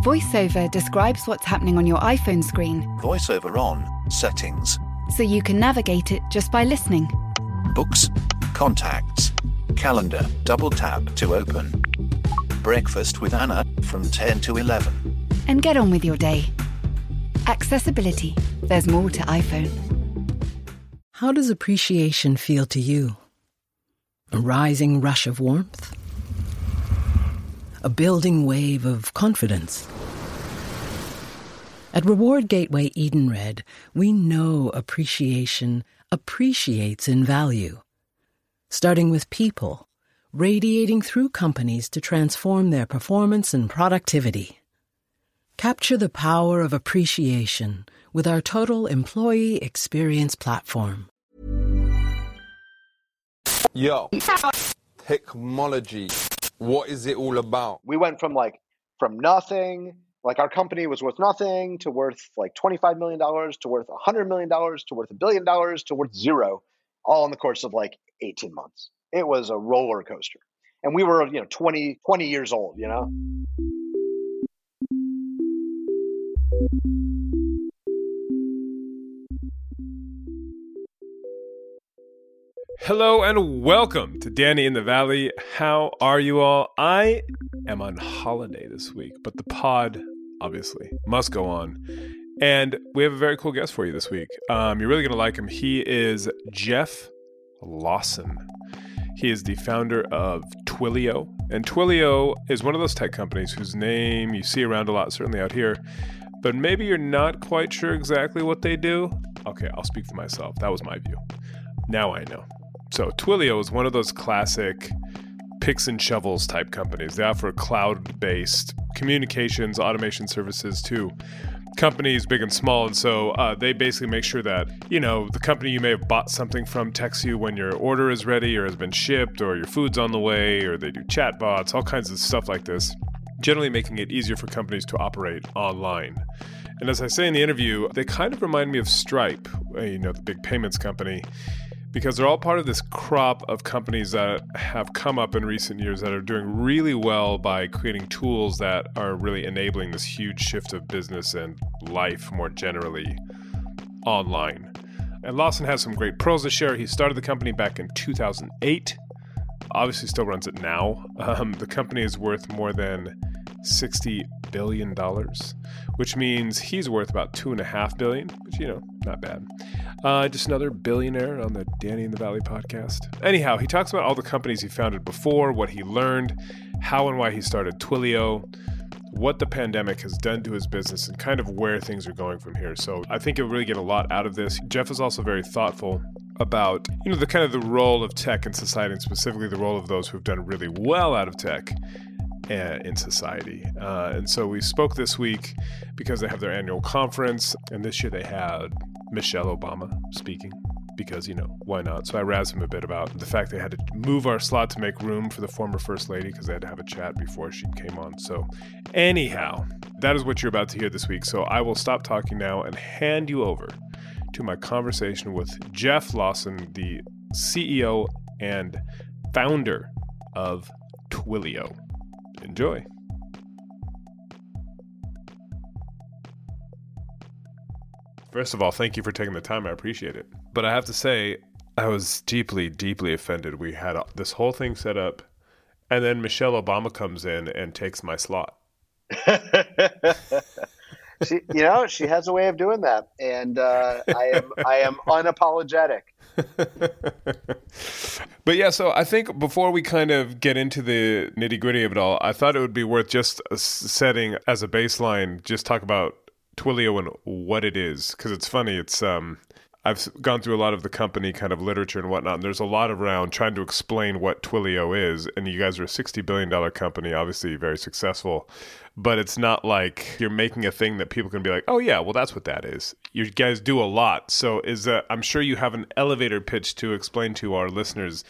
VoiceOver describes what's happening on your iPhone screen. VoiceOver on, settings. So you can navigate it just by listening. Books, contacts, calendar, double tap to open. Breakfast with Anna from 10 to 11. And get on with your day. Accessibility. There's more to iPhone. How does appreciation feel to you? A rising rush of warmth? A building wave of confidence? At Reward Gateway Edenred, we know appreciation appreciates in value. Starting with people, radiating through companies to transform their performance and productivity. Capture the power of appreciation with our total employee experience platform. Yo, technology. What is it all about? We went from like from nothing, like our company was worth nothing to worth like $25 million to worth $100 million to worth a billion dollars to worth zero all in the course of like 18 months. It was a roller coaster. And we were, you know, 20 20 years old, you know. Hello and welcome to Danny in the Valley. How are you all? I am on holiday this week, but the pod obviously must go on. And we have a very cool guest for you this week. Um, you're really going to like him. He is Jeff Lawson. He is the founder of Twilio. And Twilio is one of those tech companies whose name you see around a lot, certainly out here, but maybe you're not quite sure exactly what they do. Okay, I'll speak for myself. That was my view. Now I know. So Twilio is one of those classic picks and shovels type companies. They offer cloud based communications automation services to companies big and small. And so uh, they basically make sure that you know the company you may have bought something from texts you when your order is ready or has been shipped or your food's on the way or they do chatbots all kinds of stuff like this generally making it easier for companies to operate online. And as i say in the interview they kind of remind me of stripe you know the big payments company because they're all part of this crop of companies that have come up in recent years that are doing really well by creating tools that are really enabling this huge shift of business and life more generally online. And Lawson has some great pros to share. He started the company back in 2008. Obviously, still runs it now. Um, the company is worth more than 60 billion dollars, which means he's worth about 2.5 billion, which you know, not bad. Uh, just another billionaire on the Danny in the Valley podcast. Anyhow, he talks about all the companies he founded before, what he learned, how and why he started Twilio, what the pandemic has done to his business, and kind of where things are going from here. So I think you'll really get a lot out of this. Jeff is also very thoughtful about you know the kind of the role of tech in society and specifically the role of those who've done really well out of tech in society. Uh, and so we spoke this week because they have their annual conference, and this year they had Michelle Obama speaking because, you know, why not? So I razzed him a bit about the fact they had to move our slot to make room for the former First Lady because they had to have a chat before she came on. So, anyhow, that is what you're about to hear this week. So I will stop talking now and hand you over to my conversation with Jeff Lawson, the CEO and founder of Twilio. Enjoy. First of all, thank you for taking the time. I appreciate it. But I have to say, I was deeply, deeply offended. We had this whole thing set up, and then Michelle Obama comes in and takes my slot. she, you know, she has a way of doing that, and uh, I am, I am unapologetic. but yeah, so I think before we kind of get into the nitty gritty of it all, I thought it would be worth just setting as a baseline, just talk about Twilio and what it is, because it's funny. It's um, I've gone through a lot of the company kind of literature and whatnot, and there's a lot around trying to explain what Twilio is. And you guys are a $60 billion company, obviously very successful, but it's not like you're making a thing that people can be like, oh, yeah, well, that's what that is. You guys do a lot. So is that, I'm sure you have an elevator pitch to explain to our listeners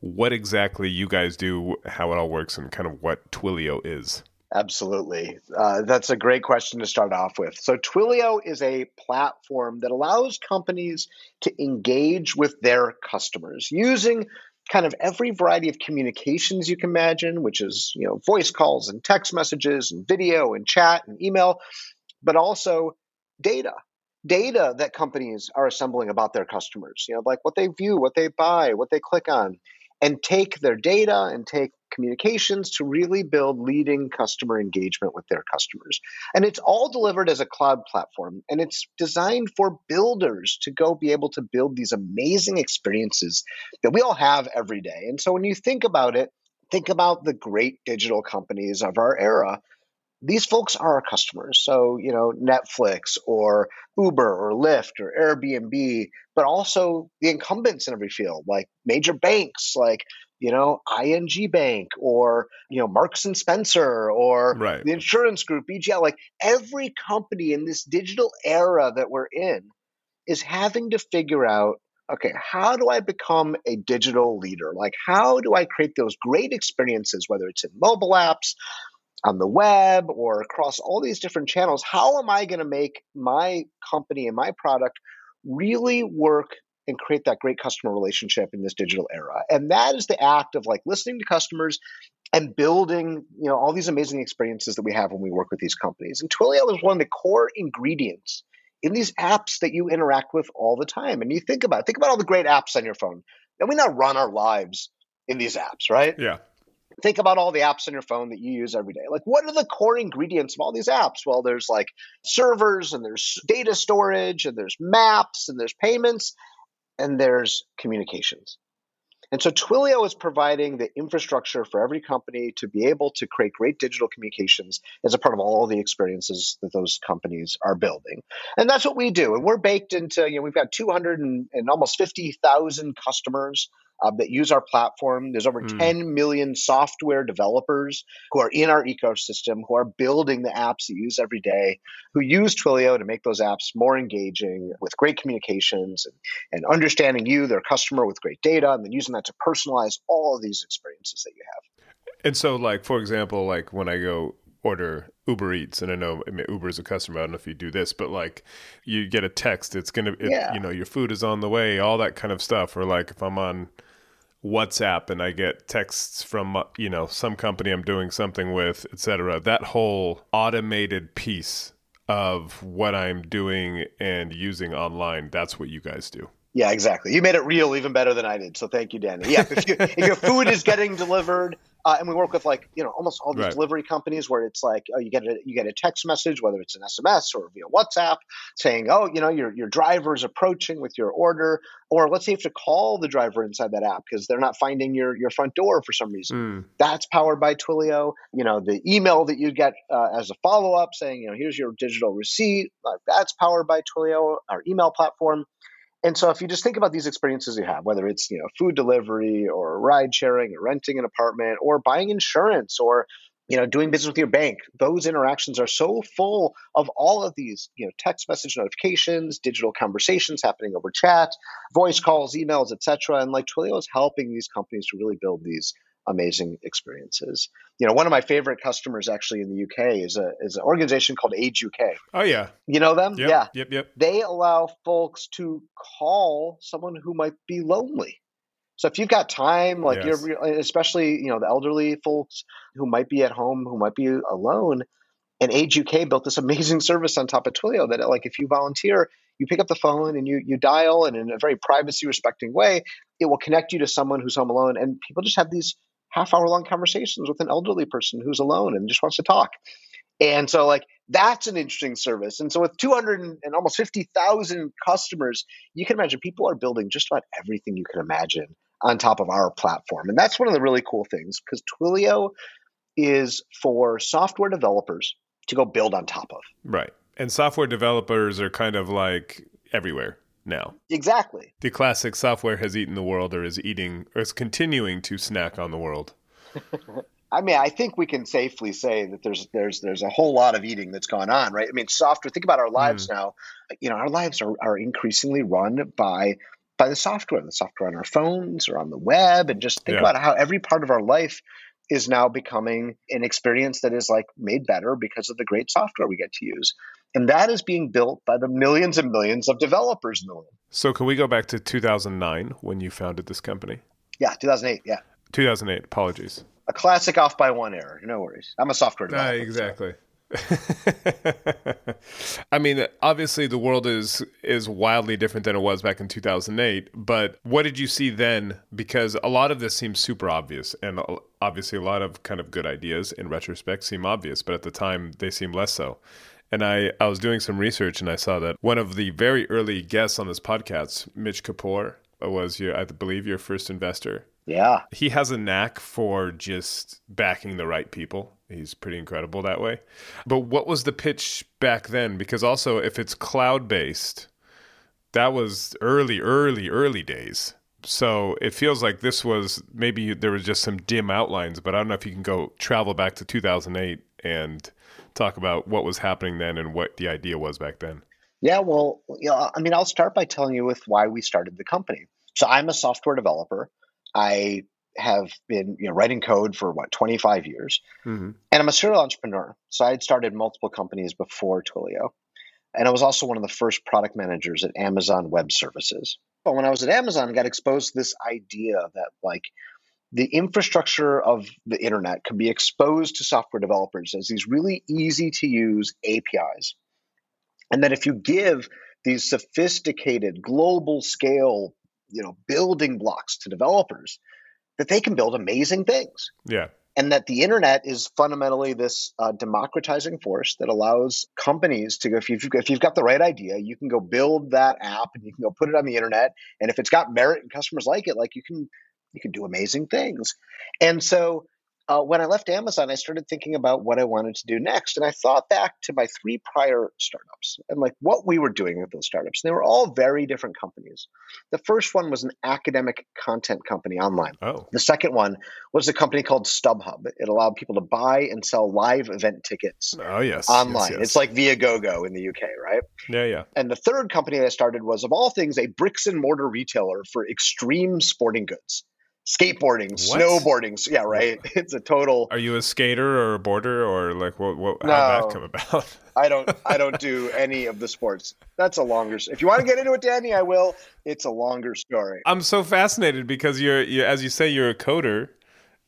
what exactly you guys do, how it all works, and kind of what Twilio is. Absolutely. Uh, that's a great question to start off with. So, Twilio is a platform that allows companies to engage with their customers using kind of every variety of communications you can imagine, which is, you know, voice calls and text messages and video and chat and email, but also data. Data that companies are assembling about their customers, you know, like what they view, what they buy, what they click on, and take their data and take communications to really build leading customer engagement with their customers. And it's all delivered as a cloud platform and it's designed for builders to go be able to build these amazing experiences that we all have every day. And so when you think about it, think about the great digital companies of our era these folks are our customers. So, you know, Netflix or Uber or Lyft or Airbnb, but also the incumbents in every field, like major banks, like, you know, ING Bank or, you know, Marks and Spencer or Right. the insurance group, BGL. Like every company in this digital era that we're in is having to figure out okay, how do I become a digital leader? Like, how do I create those great experiences, whether it's in mobile apps, on the web or across all these different channels, how am I going to make my company and my product really work and create that great customer relationship in this digital era? And that is the act of like listening to customers and building, you know, all these amazing experiences that we have when we work with these companies. And Twilio is one of the core ingredients in these apps that you interact with all the time. And you think about think about all the great apps on your phone. And we now run our lives in these apps, right? Yeah. Think about all the apps on your phone that you use every day. Like, what are the core ingredients of all these apps? Well, there's like servers, and there's data storage, and there's maps, and there's payments, and there's communications. And so Twilio is providing the infrastructure for every company to be able to create great digital communications as a part of all the experiences that those companies are building. And that's what we do. And we're baked into, you know, we've got 200 and, and almost 50,000 customers uh, that use our platform. There's over Mm. 10 million software developers who are in our ecosystem, who are building the apps that you use every day, who use Twilio to make those apps more engaging with great communications and, and understanding you, their customer, with great data, and then using that to personalize all of these experiences that you have. And so, like for example, like when I go order Uber Eats, and I know I mean, Uber is a customer. I don't know if you do this, but like you get a text, it's gonna, it, Yeah. you know, your food is on the way, all that kind of stuff. Or like if I'm on WhatsApp and I get texts from uh, you know some company I'm doing something with, etc. That whole automated piece of what I'm doing and using online, that's what you guys do. Yeah, exactly. You made it real even better than I did. So thank you, Danny. Yeah, if, you, if your food is getting delivered, uh, and we work with like you know almost all these Right. delivery companies where it's like oh you get a you get a text message whether it's an SMS or via WhatsApp saying oh you know your your driver is approaching with your order or let's say you have to call the driver inside that app because they're not finding your your front door for some reason Mm. that's powered by Twilio. You know, the email that you get uh, as a follow up saying, you know, here's your digital receipt, uh, that's powered by Twilio, our email platform. And so if you just think about these experiences you have, whether it's, you know, food delivery or ride sharing or renting an apartment or buying insurance or you know doing business with your bank those interactions are so full of all of these you know text message notifications digital conversations happening over chat voice calls emails etc and like twilio is helping these companies to really build these amazing experiences. You know, one of my favorite customers actually in the UK is a is an organization called Age UK. Oh yeah. You know them? Yep, Yeah. Yep. Yep. They allow folks to call someone who might be lonely. So if you've got time, like Yes. you're especially, you know, the elderly folks who might be at home, who might be alone, and Age UK built this amazing service on top of Twilio that like if you volunteer, you pick up the phone and you you dial and in a very privacy respecting way, it will connect you to someone who's home alone and people just have these half hour long conversations with an elderly person who's alone and just wants to talk. And so like that's an interesting service. And so with 200 and almost 50,000 customers, you can imagine people are building just about everything you can imagine on top of our platform. And that's one of the really cool things because Twilio is for software developers to go build on top of. Right. And software developers are kind of like everywhere now. Exactly. The classic software has eaten the world or is eating or is continuing to snack on the world. I mean, I think we can safely say that there's there's there's a whole lot of eating that's gone on, right? I mean, software. Think about our lives hmm. now. You know, our lives are are increasingly run by by the software, the software on our phones or on the web, and just think Yeah. about how every part of our life is now becoming an experience that is like made better because of the great software we get to use, and that is being built by the millions and millions of developers in the world. So can we go back to 2009 when you founded this company? Yeah, 2008. Yeah, 2008. Apologies. a classic off by one error. No worries. I'm a software developer. so- exactly. I mean, obviously the world is is wildly different than it was back in 2008, but what did you see then because a lot of this seems super obvious and obviously a lot of kind of good ideas in retrospect seem obvious, but at the time they seem less so. And I, I was doing some research and I saw that one of the very early guests on this podcast, Mitch Kapor, was your I believe your first investor Yeah. he has a knack for just backing the right people. He's pretty incredible that way. But what was the pitch back then? Because also, if it's cloud based, that was early, early, early days. So it feels like this was maybe there was just some dim outlines, but I don't know if you can go travel back to 2008 and talk about what was happening then and what the idea was back then. Yeah, well, you know, I mean, I'll start by telling you with why we started the company. So I'm a software developer. I have been, you know, writing code for what 25 years, Mm-hmm. and I'm a serial entrepreneur. So I had started multiple companies before Twilio, and I was also one of the first product managers at Amazon Web Services. But when I was at Amazon, I got exposed to this idea that like the infrastructure of the internet can be exposed to software developers as these really easy to use APIs. And that if you give these sophisticated global scale, you know, building blocks to developers, that they can build amazing things. Yeah. And that the internet is fundamentally this uh, democratizing force that allows companies to go. If you've, if you've got the right idea, you can go build that app and you can go put it on the internet. And if it's got merit and customers like it, like you can you can do amazing things. And so uh, when I left Amazon, I started thinking about what I wanted to do next. And I thought back to my three prior startups and like what we were doing with those startups. They were all very different companies. The first one was an academic content company online. Oh. The second one was a company called StubHub. It allowed people to buy and sell live event tickets Oh yes. online. Yes, yes. It's like Viagogo in the UK, right? yeah, yeah. And the third company I started was, of all things, a bricks and mortar retailer for extreme sporting goods, skateboarding, What? snowboarding. Yeah, right. It's a total. Are you a skater or a boarder or like what? what how No. did that come about? I don't. I don't do any of the sports. That's a longer. If you want to get into it, Danny, I will. It's a longer story. I'm so fascinated because you're, you as you say, you're a coder,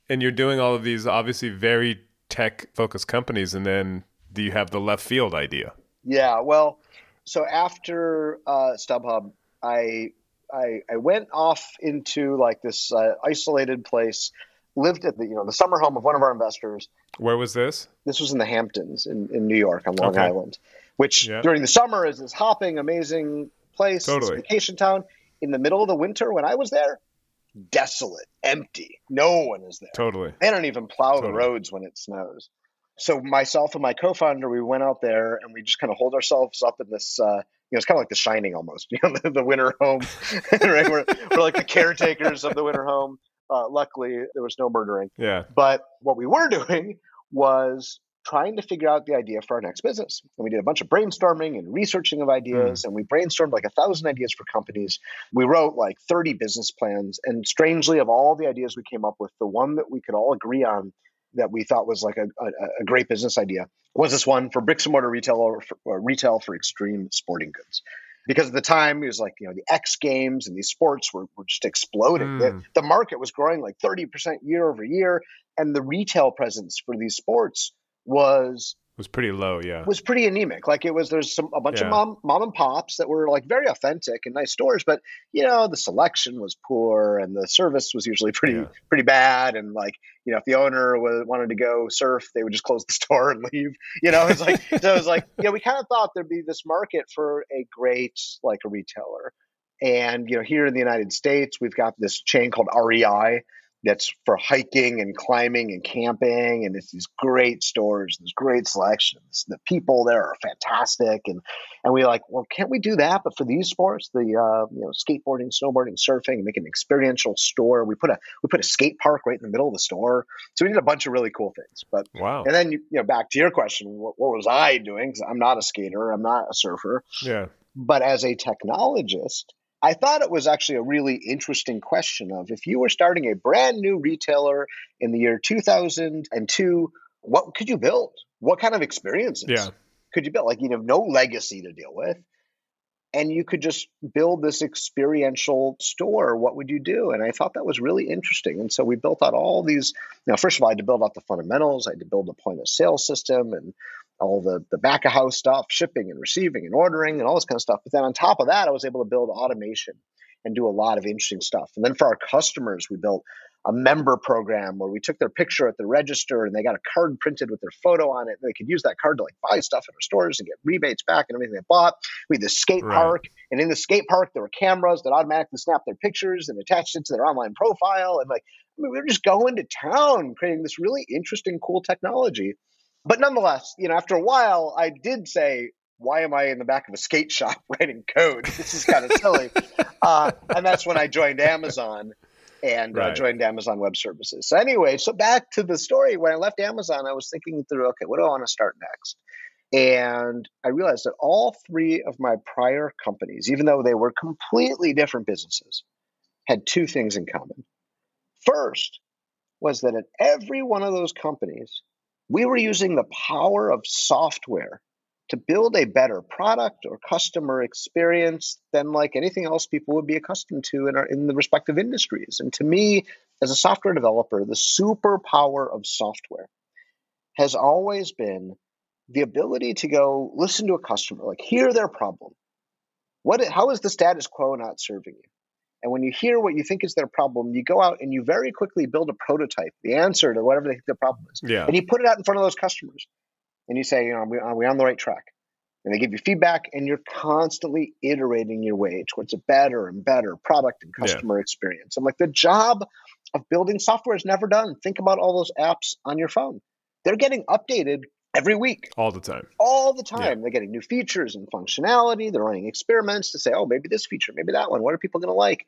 and you're doing all of these obviously very tech focused companies, and then do you have the left field idea? Yeah. Well, so after uh, StubHub, I, I I went off into like this uh, isolated place. Lived at the you know the summer home of one of our investors. Where was this? This was in the Hamptons in, in New York on Long Okay. Island, which Yeah. during the summer is this hopping, amazing place, Totally. vacation town. In the middle of the winter, when I was there, desolate, empty. No one is there. Totally. They don't even plow the roads when it snows. So myself and my co-founder, we went out there and we just kind of hold ourselves up in this. Uh, you know, it's kind of like The Shining almost. You know, the, the winter home. right? We're, we're like the caretakers of the winter home. Uh, luckily, there was no murdering. Yeah. But what we were doing was trying to figure out the idea for our next business. And we did a bunch of brainstorming and researching of ideas, and we brainstormed like a thousand ideas for companies. We wrote like 30 business plans. And strangely, of all the ideas we came up with, the one that we could all agree on that we thought was like a, a, a great business idea was this one for bricks and mortar retail or, for, or retail for extreme sporting goods. Because at the time, it was like, you know, the X Games and these sports were, were just exploding. Mm. The, the market was growing like 30% year over year. And the retail presence for these sports was was pretty low. Yeah. was pretty anemic. Like it was there's some a bunch Yeah. of mom mom and pops that were like very authentic and nice stores, but you know the selection was poor and the service was usually pretty Yeah. pretty bad. And like you know if the owner was, wanted to go surf, they would just close the store and leave. You know it's like so it was like yeah we kind of thought there'd be this market for a great like a retailer. And you know here in the United States we've got this chain called REI that's for hiking and climbing and camping and it's these great stores this great selections the people there are fantastic and and we like well can't we do that but for these sports the uh, you know skateboarding snowboarding surfing make an experiential store we put a we put a skate park right in the middle of the store so we did a bunch of really cool things but Wow. and then you know back to your question what, what was i doing 'Cause i'm not a skater i'm not a surfer Yeah. but as a technologist, I thought it was actually a really interesting question of if you were starting a brand new retailer in the year 2002, what could you build? What kind of experiences Yeah. could you build? Like, you have no legacy to deal with. and you could just build this experiential store what would you do and i thought that was really interesting and so we built out all these you know first of all i had to build out the fundamentals i had to build a point of sale system and all the the back of house stuff shipping and receiving and ordering and all this kind of stuff but then on top of that i was able to build automation and do a lot of interesting stuff and then for our customers we built a member program where we took their picture at the register and they got a card printed with their photo on it. And they could use that card to like buy stuff in our stores and get rebates back and everything they bought. We had the skate right. park, and in the skate park there were cameras that automatically snapped their pictures and attached it to their online profile. And like I mean, we were just going to town creating this really interesting, cool technology. But nonetheless, you know, after a while, I did say, why am I in the back of a skate shop writing code? This is kind of silly. uh, and that's when I joined Amazon and right. uh, joined Amazon Web Services. So anyway, so back to the story. When I left Amazon, I was thinking through, okay, what do I want to start next? And I realized that all three of my prior companies, even though they were completely different businesses, had two things in common. First was that at every one of those companies, we were using the power of software to build a better product or customer experience than like anything else people would be accustomed to in, our, in the respective industries. And to me, as a software developer, the superpower of software has always been the ability to go listen to a customer, like hear their problem. What, how is the status quo not serving you? And when you hear what you think is their problem, you go out and you very quickly build a prototype, the answer to whatever they think their problem is. Yeah. And you put it out in front of those customers and you say, you know, are we, are we on the right track? And they give you feedback, and you're constantly iterating your way towards a better and better product and customer yeah. experience. I'm like, the job of building software is never done. Think about all those apps on your phone. They're getting updated every week. All the time. All the time. Yeah. They're getting new features and functionality. They're running experiments to say, oh, maybe this feature, maybe that one. What are people going to like?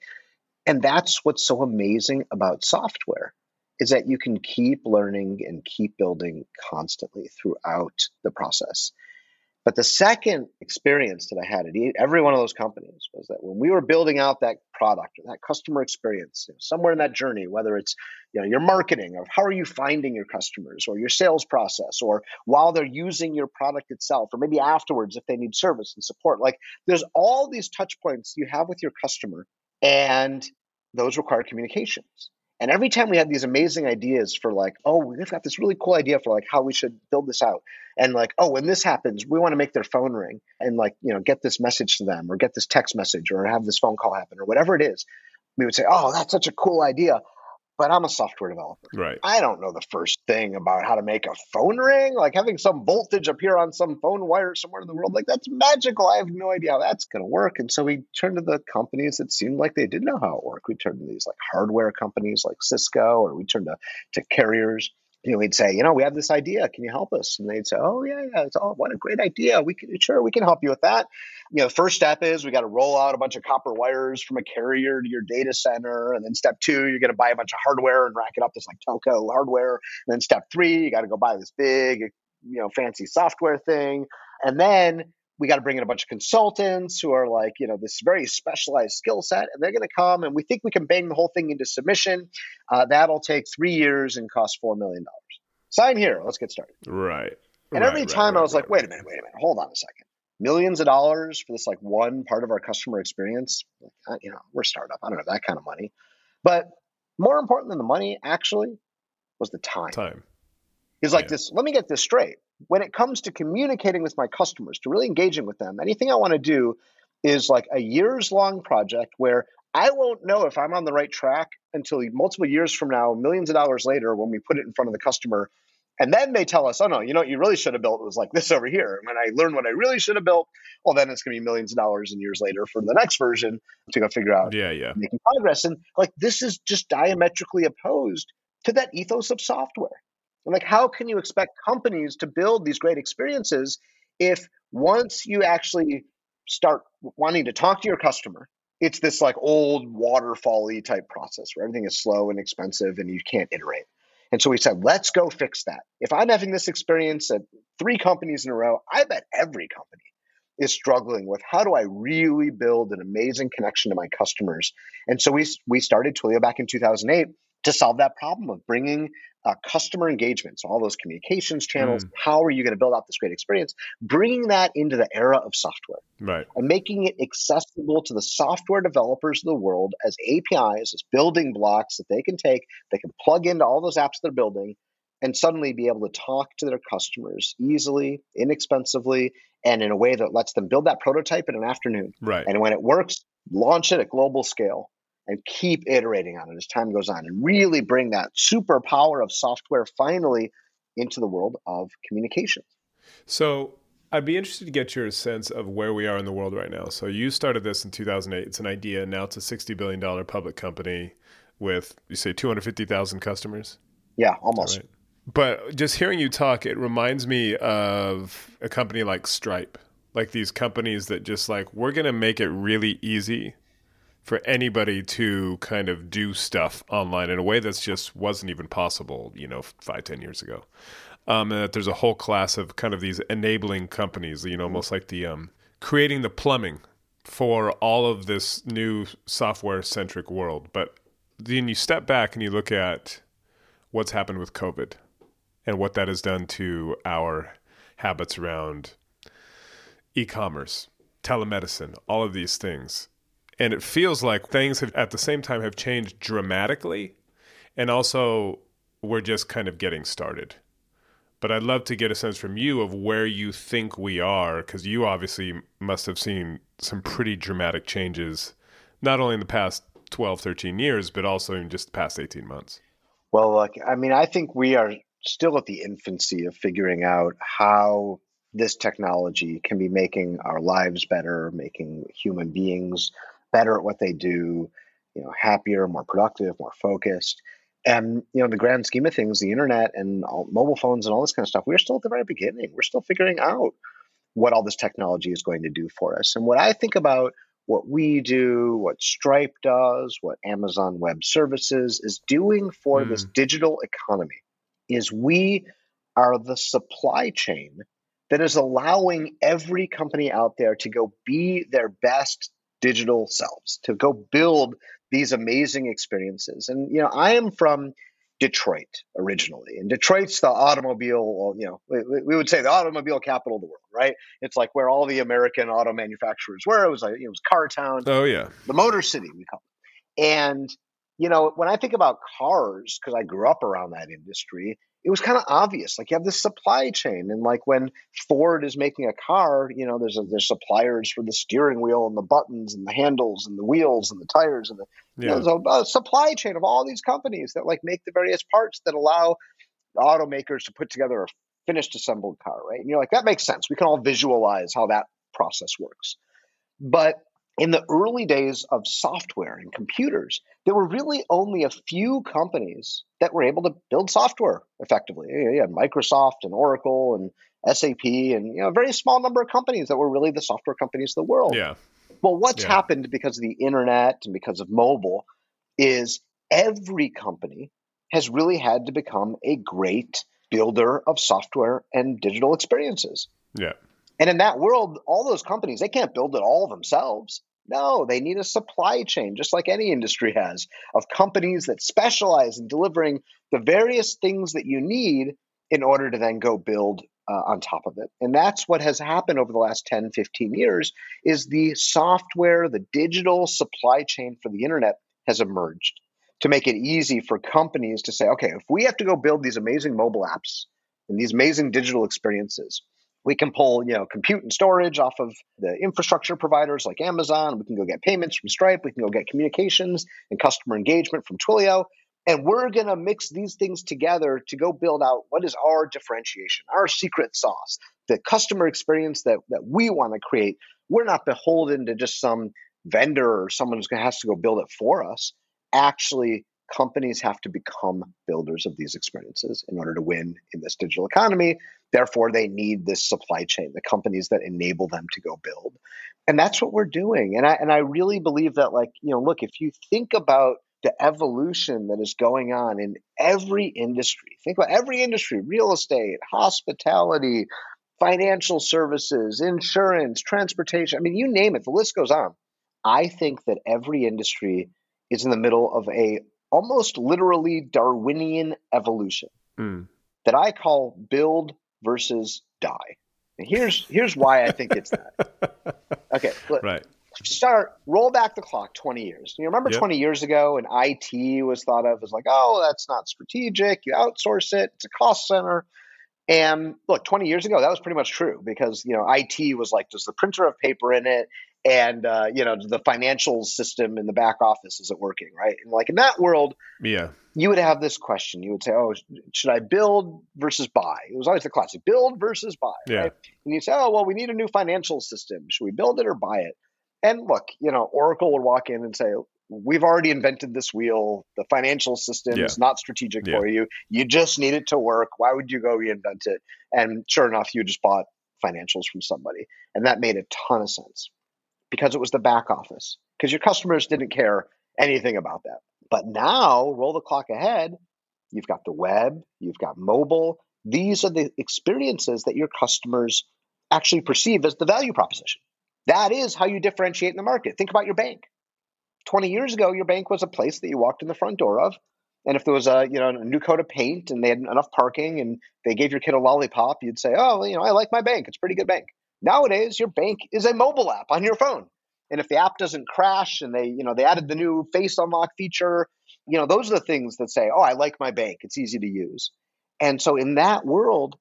And that's what's so amazing about software is that you can keep learning and keep building constantly throughout the process. But the second experience that I had at every one of those companies was that when we were building out that product or that customer experience, you know, somewhere in that journey, whether it's you know your marketing or how are you finding your customers or your sales process or while they're using your product itself or maybe afterwards if they need service and support, like there's all these touch points you have with your customer and those require communications. And every time we had these amazing ideas for like, oh, we've got this really cool idea for like how we should build this out. And like, oh, when this happens, we want to make their phone ring and like, you know, get this message to them or get this text message or have this phone call happen or whatever it is. We would say, oh, that's such a cool idea but I'm a software developer. Right. I don't know the first thing about how to make a phone ring. Like having some voltage appear on some phone wire somewhere in the world, like that's magical. I have no idea how that's going to work. And so we turned to the companies that seemed like they did know how it worked. We turned to these like hardware companies like Cisco, or we turned to, to carriers you know, we'd say, you know, we have this idea. Can you help us? And they'd say, oh yeah, yeah. It's all what a great idea. We can sure we can help you with that. You know, first step is we got to roll out a bunch of copper wires from a carrier to your data center, and then step two, you're going to buy a bunch of hardware and rack it up this like telco hardware. And then step three, you got to go buy this big, you know, fancy software thing, and then we got to bring in a bunch of consultants who are like, you know, this very specialized skill set, and they're going to come and we think we can bang the whole thing into submission. Uh, that'll take three years and cost $4 million. Sign here. Let's get started. Right. And right, every time right, I was like, wait a minute, wait a minute, hold on a second. Millions of dollars for this like one part of our customer experience. Like, you know, we're a startup. I don't have that kind of money. But more important than the money, actually, was the time. Time. He's like yeah. this. Let me get this straight when it comes to communicating with my customers, to really engaging with them, anything I want to do is like a years long project where I won't know if I'm on the right track until multiple years from now, millions of dollars later, when we put it in front of the customer. And then they tell us, oh no, you know what you really should have built was like this over here. And when I learn what I really should have built, well, then it's going to be millions of dollars and years later for the next version to go figure out yeah, yeah. making progress. And like this is just diametrically opposed to that ethos of software. And like, how can you expect companies to build these great experiences if once you actually start wanting to talk to your customer, it's this like old waterfally type process where everything is slow and expensive and you can't iterate. And so we said, let's go fix that. If I'm having this experience at three companies in a row, I bet every company is struggling with how do I really build an amazing connection to my customers. And so we we started Twilio back in 2008 to solve that problem of bringing uh, customer engagement, so all those communications channels. Mm. How are you going to build out this great experience? Bringing that into the era of software Right. and making it accessible to the software developers of the world as APIs, as building blocks that they can take, they can plug into all those apps they're building, and suddenly be able to talk to their customers easily, inexpensively, and in a way that lets them build that prototype in an afternoon. Right. And when it works, launch it at global scale and keep iterating on it as time goes on and really bring that superpower of software finally into the world of communications. So I'd be interested to get your sense of where we are in the world right now. So you started this in 2008. It's an idea. Now it's a $60 billion public company with, you say, 250,000 customers. Yeah, almost. Right. But just hearing you talk, it reminds me of a company like Stripe, like these companies that just like, we're going to make it really easy for anybody to kind of do stuff online in a way that's just wasn't even possible, you know, five, ten years ago. Um, and that there's a whole class of kind of these enabling companies, you know, almost like the um, creating the plumbing for all of this new software centric world. But then you step back and you look at what's happened with COVID and what that has done to our habits around e commerce, telemedicine, all of these things. And it feels like things have at the same time have changed dramatically and also we're just kind of getting started. But I'd love to get a sense from you of where you think we are, because you obviously must have seen some pretty dramatic changes, not only in the past 12, 13 years, but also in just the past 18 months. Well, look, I mean, I think we are still at the infancy of figuring out how this technology can be making our lives better, making human beings better at what they do, you know, happier, more productive, more focused. And you know, in the grand scheme of things, the internet and all, mobile phones and all this kind of stuff, we're still at the very beginning. We're still figuring out what all this technology is going to do for us. And what I think about what we do, what Stripe does, what Amazon Web Services is doing for Mm. this digital economy is we are the supply chain that is allowing every company out there to go be their best digital selves, to go build these amazing experiences. And you know, I am from Detroit originally, and Detroit's the automobile. You know, we, we would say the automobile capital of the world, right? It's like where all the American auto manufacturers were. It was like it was car town, Oh, yeah. the Motor City, we call it. And you know, when I think about cars, because I grew up around that industry, it was kind of obvious. Like you have this supply chain, and like when Ford is making a car, you know, there's a, there's suppliers for the steering wheel and the buttons and the handles and the wheels and the tires and the you know, Yeah. there's a, a supply chain of all these companies that like make the various parts that allow automakers to put together a finished assembled car, right? And you're like, that makes sense. We can all visualize how that process works. But in the early days of software and computers, there were really only a few companies that were able to build software effectively. You had Microsoft and Oracle and SAP and you know a very small number of companies that were really the software companies of the world. Yeah. Well, what's Yeah. happened because of the internet and because of mobile is every company has really had to become a great builder of software and digital experiences. Yeah. And in that world, all those companies, they can't build it all themselves. No, they need a supply chain, just like any industry has, of companies that specialize in delivering the various things that you need in order to then go build uh, on top of it. And that's what has happened over the last 10, 15 years is the software, the digital supply chain for the internet has emerged to make it easy for companies to say, okay, if we have to go build these amazing mobile apps and these amazing digital experiences, we can pull, you know, compute and storage off of the infrastructure providers like Amazon. We can go get payments from Stripe. We can go get communications and customer engagement from Twilio. And we're going to mix these things together to go build out what is our differentiation, our secret sauce, the customer experience that, that we want to create. We're not beholden to just some vendor or someone who has to go build it for us. Actually, companies have to become builders of these experiences in order to win in this digital economy. Therefore, they need this supply chain, the companies that enable them to go build. And that's what we're doing. And I and I really believe that, like, you know, look, if you think about the evolution that is going on in every industry, think about every industry, real estate, hospitality, financial services, insurance, transportation. I mean, you name it, the list goes on. I think that every industry is in the middle of a almost literally Darwinian evolution Mm. that I call build versus die. And here's here's why I think it's that. Okay, look, Right. start roll back the clock 20 years. You remember Yep. 20 years ago and IT was thought of as like, oh, that's not strategic. You outsource it. It's a cost center. And look, 20 years ago, that was pretty much true because you know IT was like, does the printer have paper in it? And uh, you know, the financial system in the back office is it working right? And like in that world, Yeah. you would have this question. You would say, "Oh, should I build versus buy?" It was always the classic: build versus buy. Yeah. Right? And you say, "Oh, well, we need a new financial system. Should we build it or buy it?" And look, you know, Oracle would walk in and say, "We've already invented this wheel. The financial system Yeah. is not strategic Yeah. for you. You just need it to work. Why would you go reinvent it?" And sure enough, you just bought financials from somebody, and that made a ton of sense because it was the back office because your customers didn't care anything about that. But now, roll the clock ahead, you've got the web, you've got mobile. These are the experiences that your customers actually perceive as the value proposition. That is how you differentiate in the market. Think about your bank. 20 years ago, your bank was a place that you walked in the front door of. And if there was a you know a new coat of paint and they had enough parking and they gave your kid a lollipop, you'd say, "Oh, well, you know, I like my bank. It's a pretty good bank." Nowadays, your bank is a mobile app on your phone. And if the app doesn't crash and they, you know, they added the new face unlock feature, you know, those are the things that say, "Oh, I like my bank. It's easy to use." And so in that world,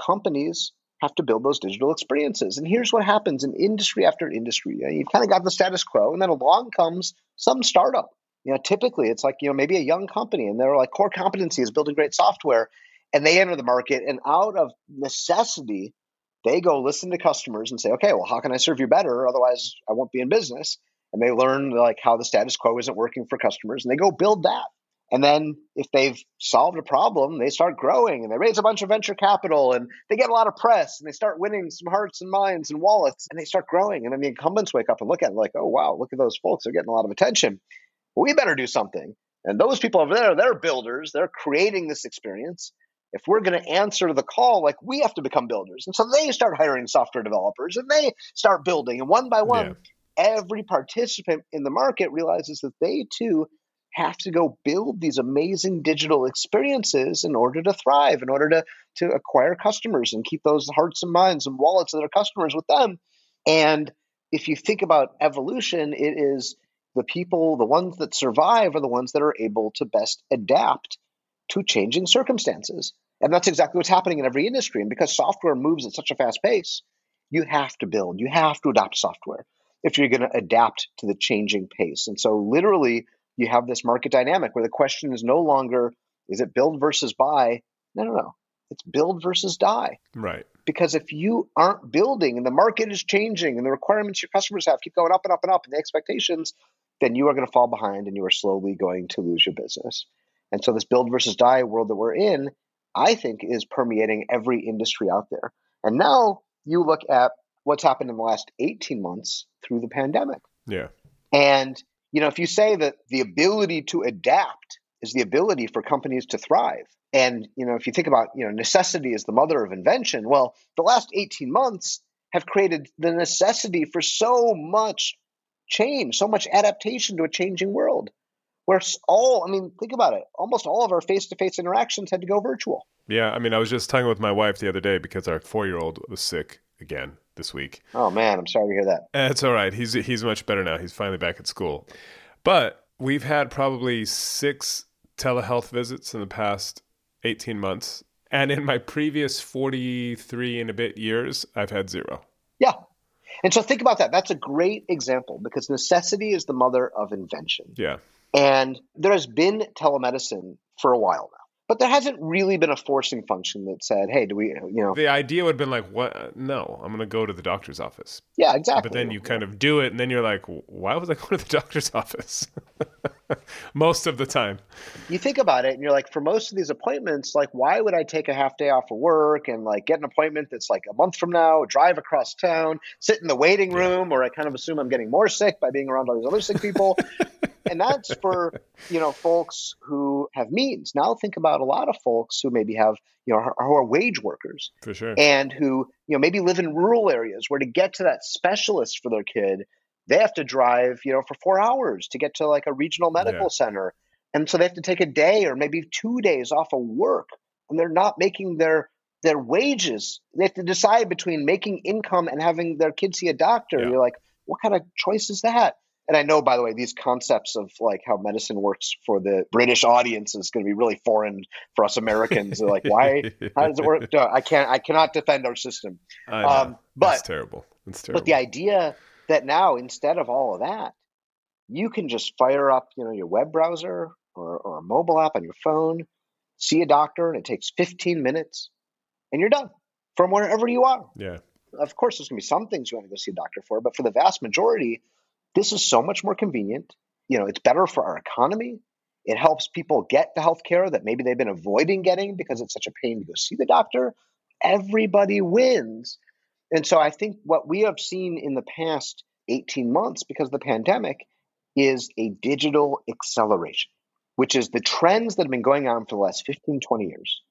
companies have to build those digital experiences. And here's what happens in industry after industry. You know, you've kind of got the status quo, and then along comes some startup. You know, typically it's like, you know, maybe a young company and they're like core competency is building great software and they enter the market and out of necessity, they go listen to customers and say, okay, well, how can I serve you better? Otherwise, I won't be in business. And they learn like how the status quo isn't working for customers and they go build that. And then if they've solved a problem, they start growing and they raise a bunch of venture capital and they get a lot of press and they start winning some hearts and minds and wallets and they start growing. And then the incumbents wake up and look at it like, oh, wow, look at those folks. They're getting a lot of attention. We better do something. And those people over there, they're builders. They're creating this experience. If we're going to answer the call, like we have to become builders. And so they start hiring software developers and they start building. And one by one, every participant in the market realizes that they too have to go build these amazing digital experiences in order to thrive, in order to, to acquire customers and keep those hearts and minds and wallets of their customers with them. And if you think about evolution, it is the people, the ones that survive, are the ones that are able to best adapt to changing circumstances. And that's exactly what's happening in every industry. And because software moves at such a fast pace, you have to build, you have to adopt software if you're going to adapt to the changing pace. And so, literally, you have this market dynamic where the question is no longer is it build versus buy? No, no, no. It's build versus die. Right. Because if you aren't building and the market is changing and the requirements your customers have keep going up and up and up and the expectations, then you are going to fall behind and you are slowly going to lose your business. And so, this build versus die world that we're in, I think, is permeating every industry out there. And now you look at what's happened in the last 18 months through the pandemic. Yeah. And, you know, if you say that the ability to adapt is the ability for companies to thrive, and, you know, if you think about, you know, necessity is the mother of invention, well, the last 18 months have created the necessity for so much change, so much adaptation to a changing world. Where all, I mean, think about it. Almost all of our face to face interactions had to go virtual. Yeah. I mean, I was just talking with my wife the other day because our four year old was sick again this week. Oh, man, I'm sorry to hear that. It's all right. He's he's much better now. He's finally back at school. But we've had probably six telehealth visits in the past 18 months. And in my previous 43 and a bit years, I've had zero. Yeah. And so think about that. That's a great example because necessity is the mother of invention. Yeah. And there has been telemedicine for a while now. But there hasn't really been a forcing function that said, "Hey, do we, you know?" The idea would have been like, "What? No, I'm going to go to the doctor's office." Yeah, exactly. But then you kind of do it, and then you're like, "Why was I going to the doctor's office?" most of the time. You think about it, and you're like, for most of these appointments, like, why would I take a half day off of work and like get an appointment that's like a month from now, drive across town, sit in the waiting room, or I kind of assume I'm getting more sick by being around all these other sick people. and that's for you know folks who have means. Now think about a lot of folks who maybe have you know who are wage workers For sure. and who you know maybe live in rural areas where to get to that specialist for their kid they have to drive you know for four hours to get to like a regional medical Yeah. center And so they have to take a day or maybe two days off of work and they're not making their their wages. They have to decide between making income and having their kids see a doctor. Yeah. You're like, what kind of choice is that? And I know, by the way, these concepts of like how medicine works for the British audience is going to be really foreign for us Americans. They're like, why? How does it work? No, I can't. I cannot defend our system. Um, but- That's terrible. It's terrible. But the idea that now instead of all of that, you can just fire up, you know, your web browser or, or a mobile app on your phone, see a doctor, and it takes 15 minutes, and you're done from wherever you are. yeah. Of course, there's going to be some things you want to go see a doctor for, but for the vast majority, this is so much more convenient. You know, it's better for our economy. It helps people get the health care that maybe they've been avoiding getting because it's such a pain to go see the doctor. Everybody wins. And so I think what we have seen in the past 18 months because of the pandemic is a digital acceleration, which is the trends that have been going on for the last 15, 20 years.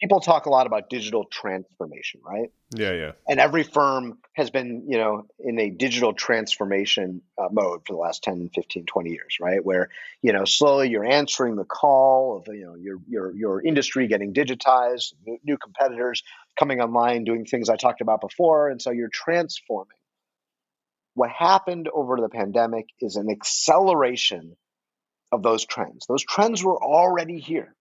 People talk a lot about digital transformation, right? Yeah. Yeah. and every firm has been you know in a digital transformation uh, mode for the last 10 15 20 years right where you know slowly you're answering the call of you know your your your industry getting digitized new, new competitors coming online doing things i talked about before and so you're transforming what happened over the pandemic is an acceleration of those trends those trends were already here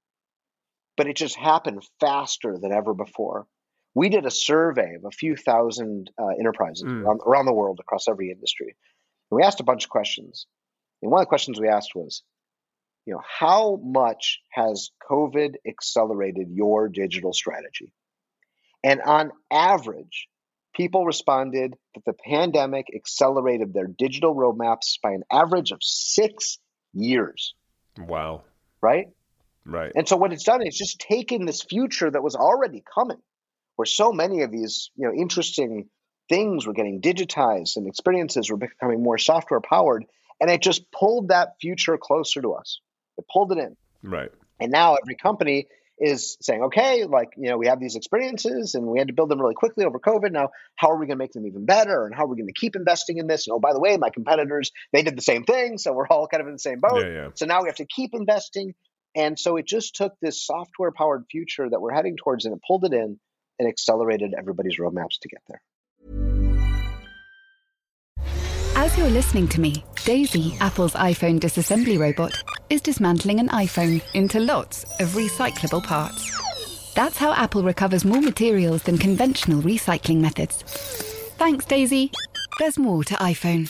but it just happened faster than ever before we did a survey of a few thousand uh, enterprises Mm. around, around the world across every industry. And we asked a bunch of questions. And one of the questions we asked was, you know, how much has COVID accelerated your digital strategy? And on average, people responded that the pandemic accelerated their digital roadmaps by an average of six years, Wow. right? Right. And so what it's done is just taken this future that was already coming, where so many of these, you know, interesting things were getting digitized and experiences were becoming more software powered, and it just pulled that future closer to us. It pulled it in. Right. And now every company is saying, okay, like, you know, we have these experiences and we had to build them really quickly over COVID. Now, how are we going to make them even better? And how are we going to keep investing in this? And oh, by the way, my competitors, they did the same thing. So we're all kind of in the same boat. Yeah. Yeah. So now we have to keep investing. And so it just took this software powered future that we're heading towards and it pulled it in and accelerated everybody's roadmaps to get there. As you're listening to me, Daisy, Apple's iPhone disassembly robot, is dismantling an iPhone into lots of recyclable parts. That's how Apple recovers more materials than conventional recycling methods. Thanks, Daisy. There's more to iPhone.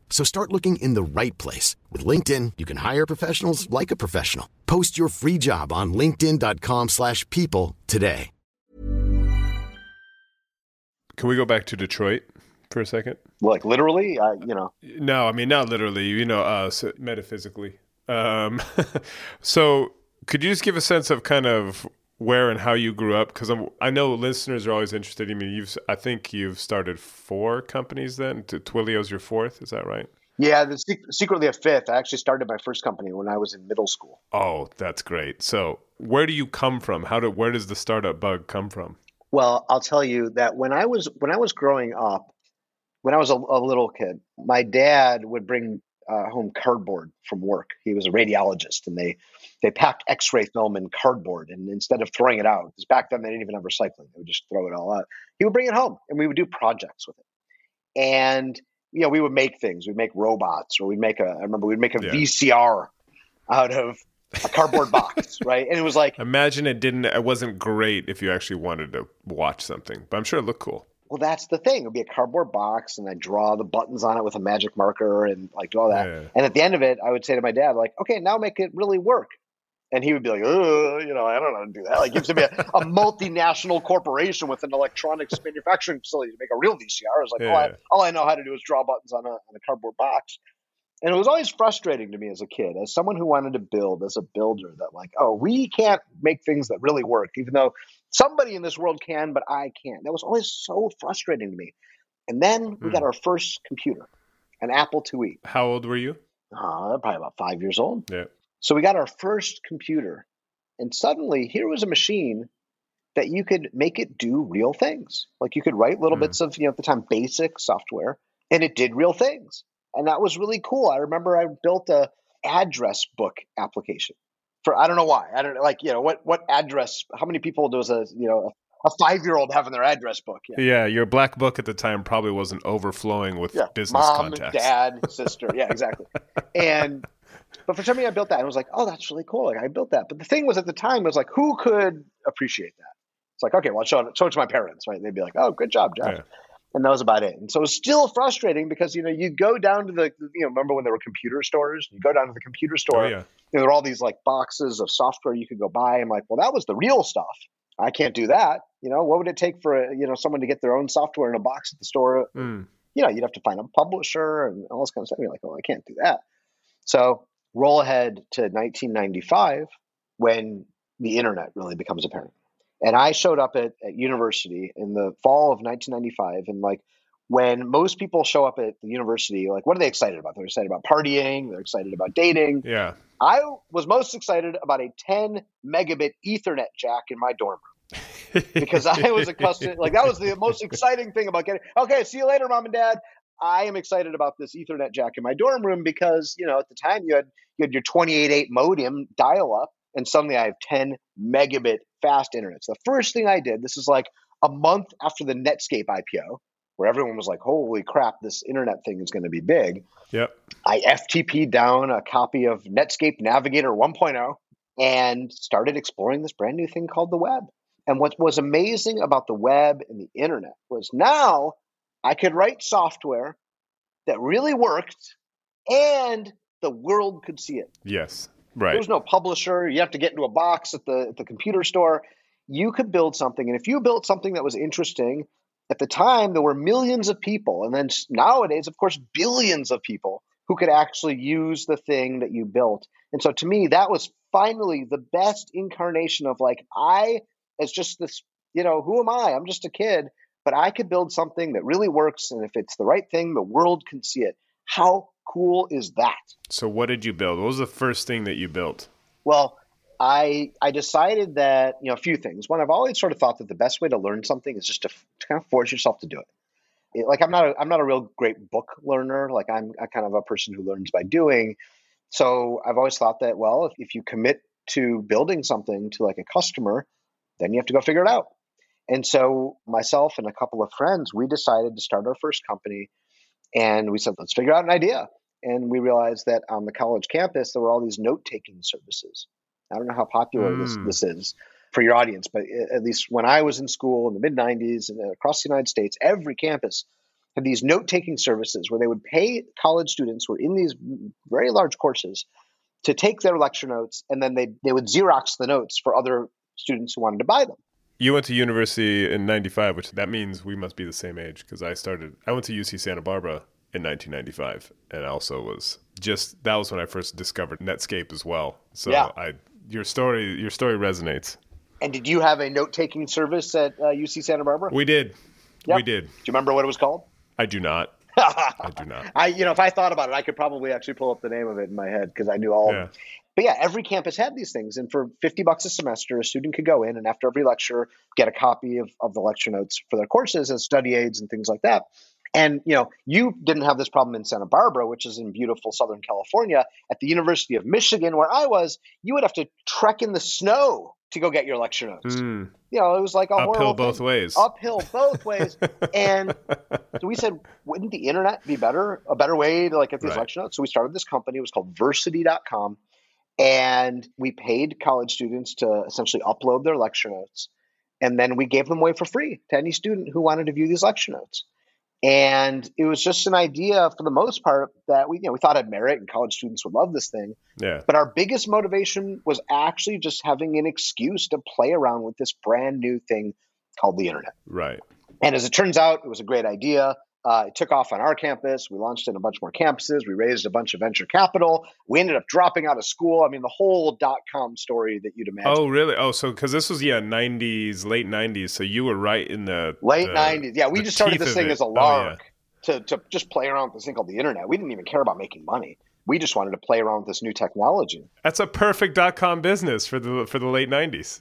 So start looking in the right place. With LinkedIn, you can hire professionals like a professional. Post your free job on linkedin.com slash people today. Can we go back to Detroit for a second? Like literally, uh, you know, No, I mean not literally. You know, uh, so metaphysically. Um, so, could you just give a sense of kind of where and how you grew up? Because I know listeners are always interested. I mean, you've I think you've started four companies. Then Twilio's your fourth. Is that right? yeah, the sec- secretly a fifth. I actually started my first company when I was in middle school. Oh, that's great. So, where do you come from? How do where does the startup bug come from? Well, I'll tell you that when I was when I was growing up, when I was a, a little kid, my dad would bring uh, home cardboard from work. He was a radiologist, and they they packed X-ray film in cardboard, and instead of throwing it out, because back then they didn't even have recycling, they would just throw it all out. He would bring it home, and we would do projects with it. And you know, we would make things. We'd make robots, or we'd make a. I remember we'd make a Yeah. VCR out of a cardboard box, right? And it was like Imagine it didn't. It wasn't great if you actually wanted to watch something, but I'm sure it looked cool. Well, that's the thing. It would be a cardboard box, and I'd draw the buttons on it with a magic marker and like do all that. Yeah. And at the end of it, I would say to my dad, like, okay, now make it really work. And he would be like, oh, you know, I don't know how to do that. Like, gives me a, a multinational corporation with an electronics manufacturing facility to make a real VCR. I was like, all, I, all I know how to do is draw buttons on a, on a cardboard box. And it was always frustrating to me as a kid, as someone who wanted to build, as a builder, that like, oh, we can't make things that really work, even though somebody in this world can, but I can't. That was always so frustrating to me. And then we Hmm. got our first computer, an Apple IIe. How old were you? Uh, probably about five years old. Yeah. So we got our first computer, and suddenly here was a machine that you could make it do real things. Like you could write little Hmm. bits of, you know, at the time, basic software, and it did real things. And that was really cool. I remember I built a address book application for I don't know why. I don't like, you know, what what address how many people does a you know a five year old have in their address book? Yeah. Yeah, your black book at the time probably wasn't overflowing with Yeah, business mom, contacts. dad, sister. Yeah, exactly. and but for some reason, I built that and I was like, oh, that's really cool. Like I built that. But the thing was, at the time, it was like, who could appreciate that? It's like, okay, well, I'll show it, show it to my parents, right? They'd be like, oh, good job, Jeff. Yeah. And that was about it. And so it was still frustrating because you know you go down to the you know remember when there were computer stores? You go down to the computer store. Oh, yeah. you know, there were all these like boxes of software you could go buy. I'm like, well, that was the real stuff. I can't do that. You know, what would it take for you know someone to get their own software in a box at the store? Mm. you know, you'd have to find a publisher and all this kind of stuff. You're like, oh, I can't do that. So roll ahead to 1995 when the internet really becomes apparent. And I showed up at, at university in the fall of 1995. And like when most people show up at the university, like what are they excited about? They're excited about partying, they're excited about dating. Yeah. I was most excited about a 10 megabit Ethernet jack in my dorm room because I was accustomed. Like that was the most exciting thing about getting. Okay, see you later, mom and dad. I am excited about this Ethernet jack in my dorm room because you know at the time you had you had your 28.8 modem dial up, and suddenly I have 10 megabit fast internet. So the first thing I did, this is like a month after the Netscape IPO, where everyone was like, "Holy crap, this internet thing is going to be big." Yep. I FTP'd down a copy of Netscape Navigator 1.0 and started exploring this brand new thing called the web. And what was amazing about the web and the internet was now I could write software that really worked and the world could see it. Yes. There was no publisher. You have to get into a box at the at the computer store. You could build something, and if you built something that was interesting, at the time there were millions of people, and then nowadays, of course, billions of people who could actually use the thing that you built. And so, to me, that was finally the best incarnation of like I, as just this, you know, who am I? I'm just a kid, but I could build something that really works, and if it's the right thing, the world can see it. How cool is that? So what did you build? What was the first thing that you built? Well, I I decided that you know a few things. One, I've always sort of thought that the best way to learn something is just to, to kind of force yourself to do it. It- Like I'm not a, I'm not a real great book learner. Like I'm a kind of a person who learns by doing. So I've always thought that well, if, if you commit to building something to like a customer, then you have to go figure it out. And so myself and a couple of friends, we decided to start our first company, and we said let's figure out an idea. And we realized that on the college campus there were all these note taking services. I don't know how popular this, Mm. this is for your audience, but at least when I was in school in the mid 90s and across the United States, every campus had these note taking services where they would pay college students who were in these very large courses to take their lecture notes and then they, they would Xerox the notes for other students who wanted to buy them. You went to university in 95, which that means we must be the same age because I started I went to UC Santa Barbara in 1995 and also was just that was when I first discovered Netscape as well. So Yeah. I your story your story resonates. And did you have a note taking service at uh, UC Santa Barbara? We did. Yep. We did. Do you remember what it was called? I do not. I do not. I, you know, if I thought about it, I could probably actually pull up the name of it in my head because I knew all Yeah. But yeah, every campus had these things. And for 50 bucks a semester, a student could go in and after every lecture, get a copy of, of the lecture notes for their courses as study aids and things like that. And, you know, you didn't have this problem in Santa Barbara, which is in beautiful Southern California. At the University of Michigan, where I was, you would have to trek in the snow to go get your lecture notes. Mm. You know, it was like a Uphill horrible both thing. ways. Uphill both ways. and so we said, wouldn't the internet be better, a better way to like get these Right. lecture notes? So we started this company. It was called Versity.com. And we paid college students to essentially upload their lecture notes. And then we gave them away for free to any student who wanted to view these lecture notes. And it was just an idea for the most part that we, you know, we thought had merit and college students would love this thing. Yeah. But our biggest motivation was actually just having an excuse to play around with this brand new thing called the internet. Right. And as it turns out, it was a great idea. Uh, it took off on our campus. We launched in a bunch more campuses. We raised a bunch of venture capital. We ended up dropping out of school. I mean, the whole dot com story that you'd imagine. Oh, really? Oh, so because this was yeah, '90s, late '90s. So you were right in the late '90s. Yeah, we just started this thing as a Oh, lark to, to just play around with this thing called the internet. We didn't even care about making money. We just wanted to play around with this new technology. That's a perfect dot com business for the for the late '90s.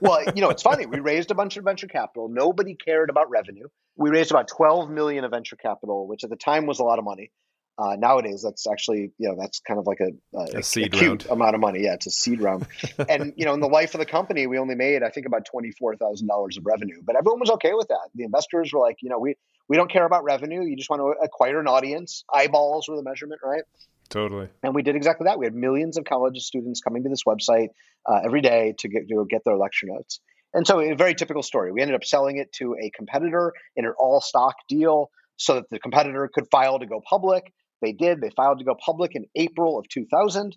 well, you know, it's funny. We raised a bunch of venture capital. Nobody cared about revenue. We raised about 12 million of venture capital, which at the time was a lot of money. Uh, nowadays, that's actually, you know, that's kind of like a, a, A seed cute round. amount of money. Yeah, it's a seed round. and you know, in the life of the company, we only made, I think, about twenty four thousand dollars of revenue. But everyone was okay with that. The investors were like, you know, we we don't care about revenue. You just want to acquire an audience. Eyeballs were the measurement, right? Totally. And we did exactly that. We had millions of college students coming to this website uh, every day to get to get their lecture notes. And so, a very typical story. We ended up selling it to a competitor in an all stock deal so that the competitor could file to go public. They did. They filed to go public in April of 2000.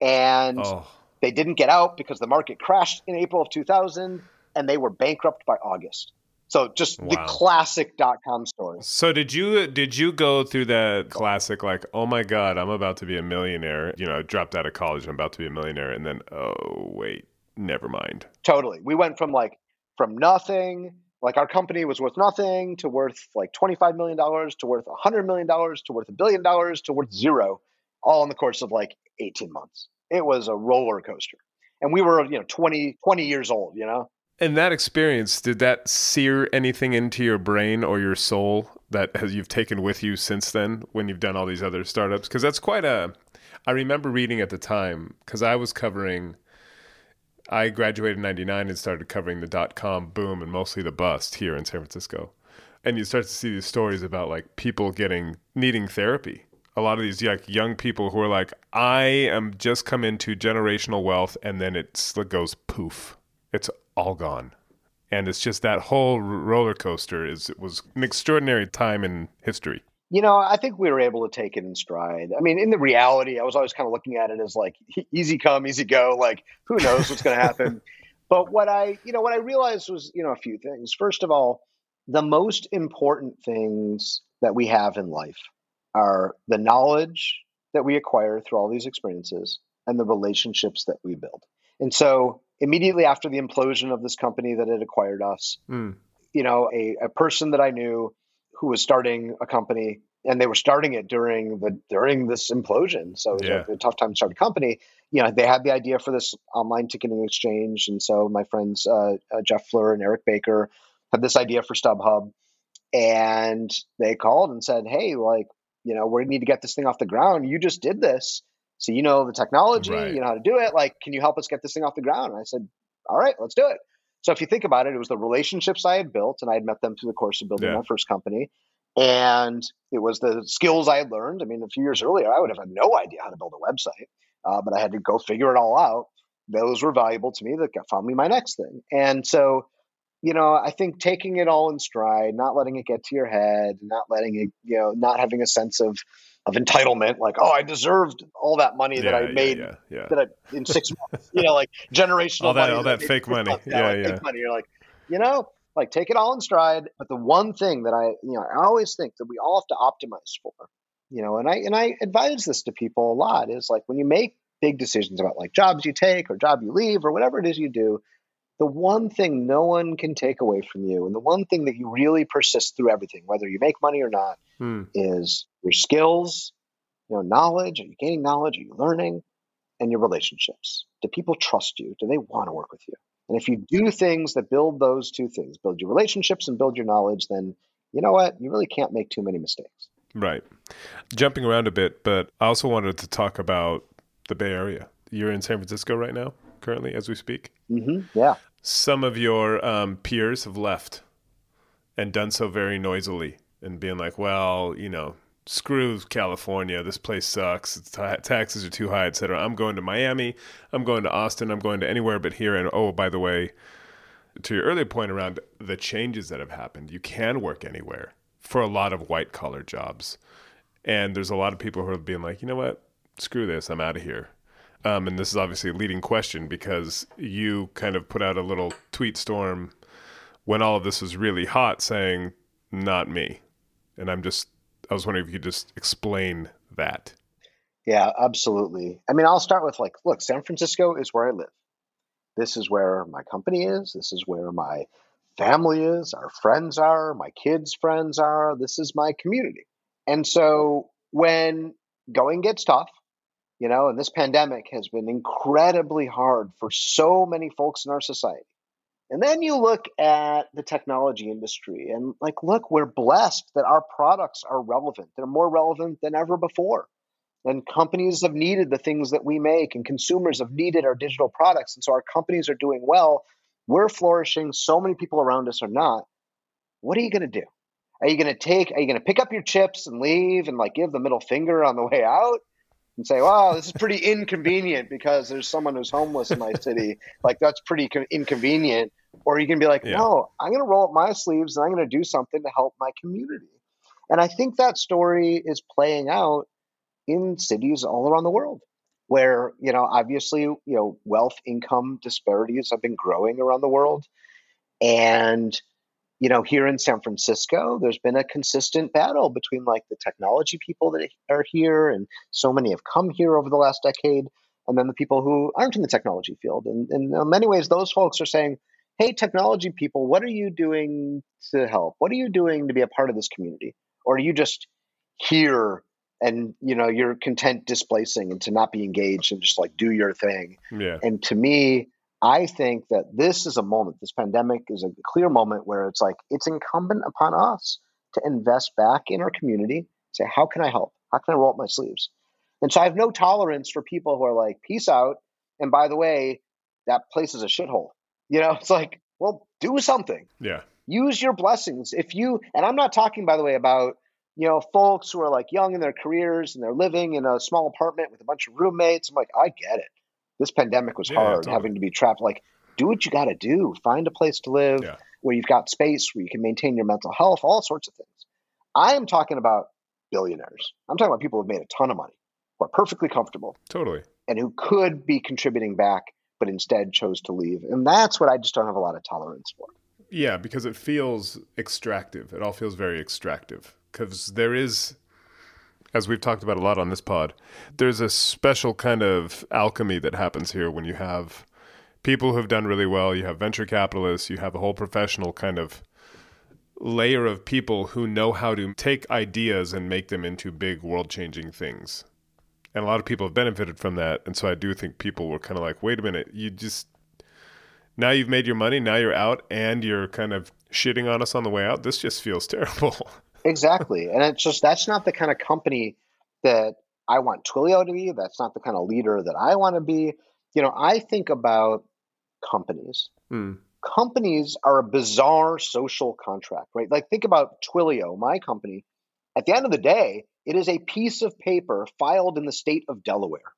And Oh, they didn't get out because the market crashed in April of 2000 and they were bankrupt by August. So, just the Wow. classic dot com story. so did you did you go through that classic like oh my god I'm about to be a millionaire you know I dropped out of college I'm about to be a millionaire and then oh wait never mind Totally. We went from like from nothing, like our company was worth nothing to worth like $25 million to worth a $100 million to worth a billion dollars to worth zero all in the course of like 18 months. It was a roller coaster. And we were, you know, 20, 20 years old, you know? And that experience, did that sear anything into your brain or your soul that has you've taken with you since then when you've done all these other startups? Because that's quite a. I remember reading at the time because I was covering. I graduated in '99 and started covering the dot com boom and mostly the bust here in San Francisco, and you start to see these stories about like people getting needing therapy. A lot of these like young people who are like, I am just come into generational wealth, and then it goes poof it's all gone and it's just that whole roller coaster is it was an extraordinary time in history You know, I think we were able to take it in stride. I mean, in the reality, I was always kind of looking at it as like easy come, easy go. Like, who knows what's going to happen? but what I, you know, what I realized was, you know, a few things. First of all, the most important things that we have in life are the knowledge that we acquire through all these experiences and the relationships that we build. And so, immediately after the implosion of this company that had acquired us, Hmm. you know, a, a person that I knew who was starting a company and they were starting it during the during this implosion. So it was Yeah. a, a tough time to start a company. You know, they had the idea for this online ticketing exchange, and so my friends uh, uh, Jeff Fluhr and Eric Baker had this idea for StubHub, and they called and said, "Hey, like, you know, we need to get this thing off the ground. You just did this, so you know the technology, Right. you know how to do it. Like, can you help us get this thing off the ground?" And I said, "All right, let's do it." So if you think about it, it was the relationships I had built, and I had met them through the course of building Yeah. my first company. And it was the skills I had learned. I mean, a few years earlier, I would have had no idea how to build a website, uh, but I had to go figure it all out. Those were valuable to me that got, found me my next thing. And so, you know, I think taking it all in stride, not letting it get to your head, not letting it, you know, not having a sense of of entitlement, like, oh, I deserved all that money that Yeah, I made yeah, yeah. that I in six months, you know, like generational All that- money all that fake money. Yeah, like yeah. fake money. You're like, you know, like take it all in stride. But the one thing that I, you know, I always think that we all have to optimize for, you know, and I and I advise this to people a lot is like when you make big decisions about like jobs you take or job you leave or whatever it is you do, the one thing no one can take away from you and the one thing that you really persist through everything, whether you make money or not, Hmm. is your skills, you know, knowledge. Are you gaining knowledge? Are you learning? And your relationships. Do people trust you? Do they want to work with you? And if you do things that build those two things, build your relationships and build your knowledge, then you know what? You really can't make too many mistakes. Right. Jumping around a bit, but I also wanted to talk about the Bay Area. You're in San Francisco right now, currently, as we speak. Mm-hmm. Yeah. Some of your um, peers have left and done so very noisily and being like, well, you know, screw California. This place sucks. Ta- taxes are too high, etc. I'm going to Miami. I'm going to Austin. I'm going to anywhere but here. And oh, by the way, to your earlier point around the changes that have happened, you can work anywhere for a lot of white collar jobs. And there's a lot of people who are being like, you know what, screw this, I'm out of here. Um, and this is obviously a leading question because you kind of put out a little tweet storm when all of this was really hot saying, not me. And I'm just, I was wondering if you could just explain that. Yeah, absolutely. I mean, I'll start with like, look, San Francisco is where I live. This is where my company is. This is where my family is, our friends are, my kids' friends are. This is my community. And so when going gets tough, you know, and this pandemic has been incredibly hard for so many folks in our society. And then you look at the technology industry and, like, look, we're blessed that our products are relevant. They're more relevant than ever before. And companies have needed the things that we make, and consumers have needed our digital products. And so our companies are doing well. We're flourishing. So many people around us are not. What are you going to do? Are you going to take, are you going to pick up your chips and leave and like give the middle finger on the way out? And say, "Wow, this is pretty inconvenient because there's someone who's homeless in my city. Like that's pretty co- inconvenient." Or you can be like, Yeah. "No, I'm going to roll up my sleeves and I'm going to do something to help my community." And I think that story is playing out in cities all around the world where, you know, obviously, you know, wealth income disparities have been growing around the world. And you know, here in San Francisco, there's been a consistent battle between like the technology people that are here, and so many have come here over the last decade, and then the people who aren't in the technology field. And, and in many ways, those folks are saying, "Hey, technology people, what are you doing to help? What are you doing to be a part of this community? Or are you just here and you know you're content displacing and to not be engaged and just like do your thing?" Yeah. And to me, I think that this is a moment, this pandemic is a clear moment where it's like it's incumbent upon us to invest back in our community, say, how can I help? How can I roll up my sleeves? And so I have no tolerance for people who are like, peace out. And by the way, that place is a shithole. You know, it's like, well, do something. Yeah. Use your blessings. If you, and I'm not talking, by the way, about, you know, folks who are like young in their careers and they're living in a small apartment with a bunch of roommates. I'm like, I get it. This pandemic was Yeah, hard, totally. having to be trapped. Like, do what you got to do. Find a place to live Yeah. where you've got space, where you can maintain your mental health, all sorts of things. I am talking about billionaires. I'm talking about people who've made a ton of money, who are perfectly comfortable, Totally. and who could be contributing back, but instead chose to leave. And that's what I just don't have a lot of tolerance for. Yeah, because it feels extractive. It all feels very extractive because there is, as we've talked about a lot on this pod, there's a special kind of alchemy that happens here when you have people who have done really well. You have venture capitalists. You have a whole professional kind of layer of people who know how to take ideas and make them into big world-changing things. And a lot of people have benefited from that. And so I do think people were kind of like, wait a minute, you just now you've made your money, now you're out, and you're kind of shitting on us on the way out. This just feels terrible. Exactly. and it's just that's not the kind of company that I want Twilio to be. That's not the kind of leader that I want to be. You know, I think about companies. Hmm. Companies are a bizarre social contract, right? Like think about Twilio, my company. At the end of the day, it is a piece of paper filed in the state of Delaware.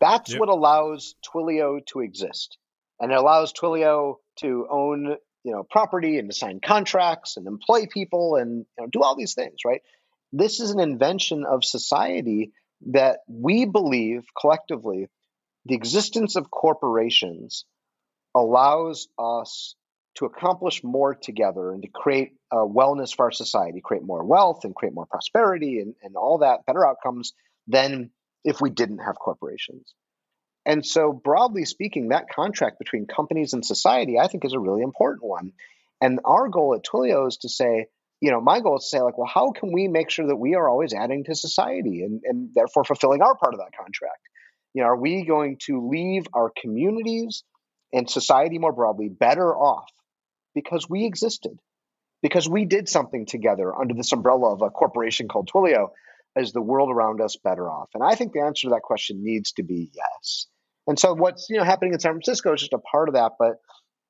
That's Yep. what allows Twilio to exist. And it allows Twilio to own, you know, property and to sign contracts and employ people and you know, do all these things, right? This is an invention of society that we believe collectively the existence of corporations allows us to accomplish more together and to create uh, wellness for our society, create more wealth and create more prosperity and, and all that, better outcomes than if we didn't have corporations. And so, broadly speaking, that contract between companies and society, I think, is a really important one. And our goal at Twilio is to say, you know, my goal is to say, like, well, how can we make sure that we are always adding to society and, and therefore fulfilling our part of that contract? You know, are we going to leave our communities and society more broadly better off because we existed, because we did something together under this umbrella of a corporation called Twilio? Is the world around us better off? And I think the answer to that question needs to be yes. And so what's you know happening in San Francisco is just a part of that. But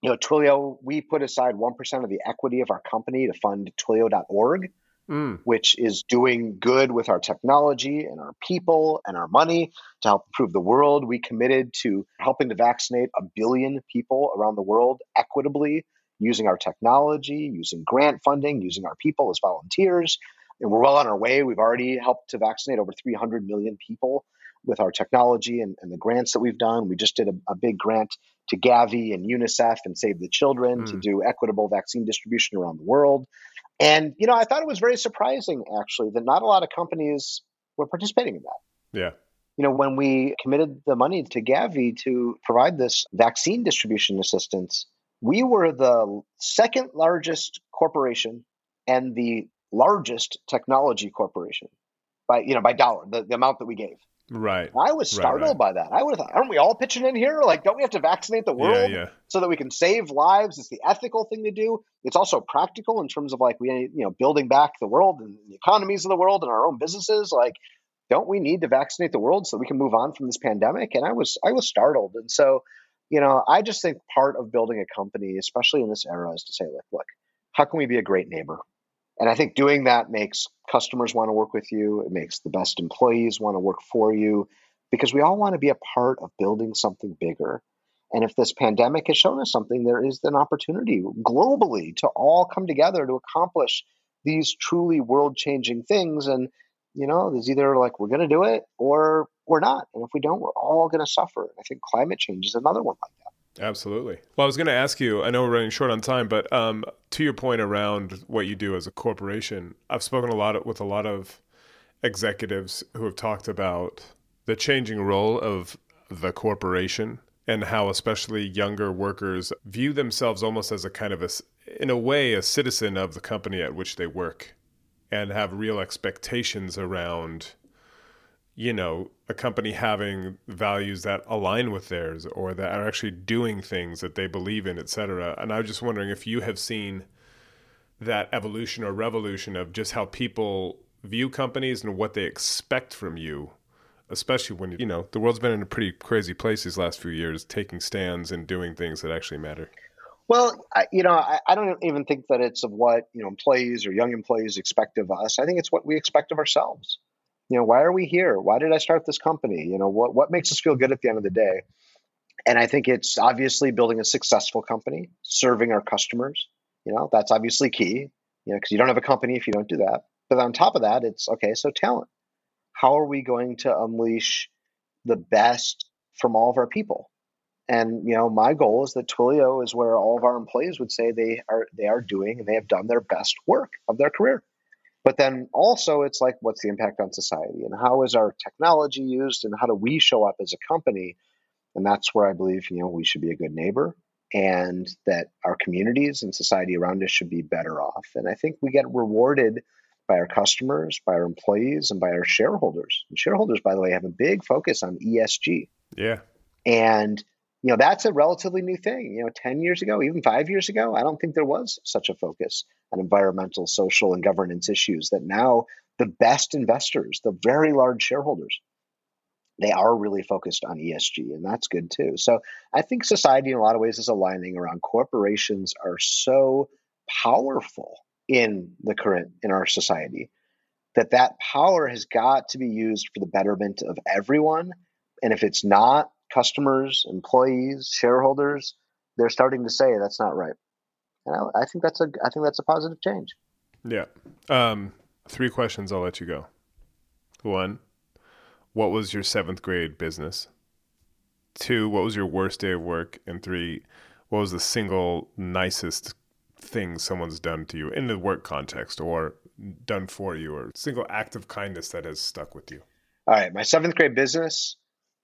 you know, Twilio, we put aside one percent of the equity of our company to fund Twilio.org, Mm. which is doing good with our technology and our people and our money to help improve the world. We committed to helping to vaccinate a billion people around the world equitably using our technology, using grant funding, using our people as volunteers. And we're well on our way. We've already helped to vaccinate over 300 million people with our technology and, and the grants that we've done. We just did a, a big grant to Gavi and UNICEF and Save the Children mm. to hmm. do equitable vaccine distribution around the world. And, you know, I thought it was very surprising, actually, that not a lot of companies were participating in that. Yeah. You know, when we committed the money to Gavi to provide this vaccine distribution assistance, we were the second largest corporation and the largest technology corporation by you know by dollar the, the amount that we gave right. I was startled right, right. by that. I would have thought aren't we all pitching in here? Like don't we have to vaccinate the world yeah, yeah. so that we can save lives? It's the ethical thing to do. It's also practical in terms of like we you know building back the world and the economies of the world and our own businesses. Like don't we need to vaccinate the world so we can move on from this pandemic? And i was i was startled. And so you know i just think part of building a company especially in this era is to say like look how can we be a great neighbor and I think doing that makes customers want to work with you. It makes the best employees want to work for you because we all want to be a part of building something bigger. And if this pandemic has shown us something, there is an opportunity globally to all come together to accomplish these truly world changing things. And, you know, there's either like we're going to do it or we're not. And if we don't, we're all going to suffer. I think climate change is another one like. Absolutely. Well, I was going to ask you. I know we're running short on time, but um, to your point around what you do as a corporation, I've spoken a lot with a lot of executives who have talked about the changing role of the corporation and how especially younger workers view themselves almost as a kind of a in a way a citizen of the company at which they work and have real expectations around you know, a company having values that align with theirs or that are actually doing things that they believe in, et cetera. And I was just wondering if you have seen that evolution or revolution of just how people view companies and what they expect from you, especially when, you know, the world's been in a pretty crazy place these last few years, taking stands and doing things that actually matter. Well, I, you know, I, I, don't even think that it's of what you know employees or young employees expect of us. I think it's what we expect of ourselves you know why are we here? Why did i start this company? You know what what makes us feel good at the end of the day? And i think it's obviously building a successful company serving our customers you know that's obviously key you know because you don't have a company if you don't do that. But on top of that it's okay so talent. How are we going to unleash the best from all of our people? And you know my goal is that twilio is where all of our employees would say they are they are doing and they have done their best work of their career but then also, it's like, what's the impact on society and how is our technology used and how do we show up as a company? And that's where I believe, you know, we should be a good neighbor and that our communities and society around us should be better off. And I think we get rewarded by our customers, by our employees, and by our shareholders. And shareholders, by the way, have a big focus on ESG. Yeah. And you know that's a relatively new thing. You know 10 years ago even 5 years ago i don't think there was such a focus on environmental social and governance issues that now the best investors the very large shareholders they are really focused on esg and that's good too. So i think society in a lot of ways is aligning around corporations are so powerful in the current in our society that that power has got to be used for the betterment of everyone. And if it's not customers, employees, shareholders, they're starting to say that's not right. And I, I think that's a I think that's a positive change. Yeah. Um, three questions. I'll let you go. One, what was your seventh grade business? Two, what was your worst day of work? And three, what was the single nicest thing someone's done to you in the work context or done for you or single act of kindness that has stuck with you? All right. My seventh grade business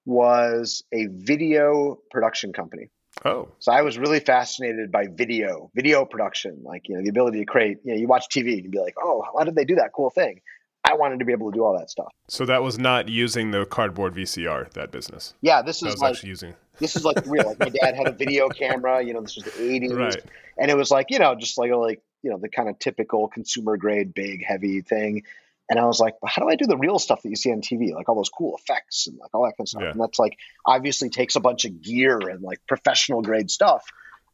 was a video production company. Oh. So I was really fascinated by video, video production, like, you know, the ability to create, you know, you watch TV and be like, oh, how did they do that cool thing? I wanted to be able to do all that stuff. So that was not using the cardboard VCR, that business. Yeah, this is like using. This is like real. Like my dad had a video camera. You know, this was the '80s, right. and it was like you know, just like like you know, the kind of typical consumer grade, big, heavy thing. And I was like, how do I do the real stuff that you see on TV, like all those cool effects and like all that kind of stuff? Yeah. And that's like obviously takes a bunch of gear and like professional grade stuff.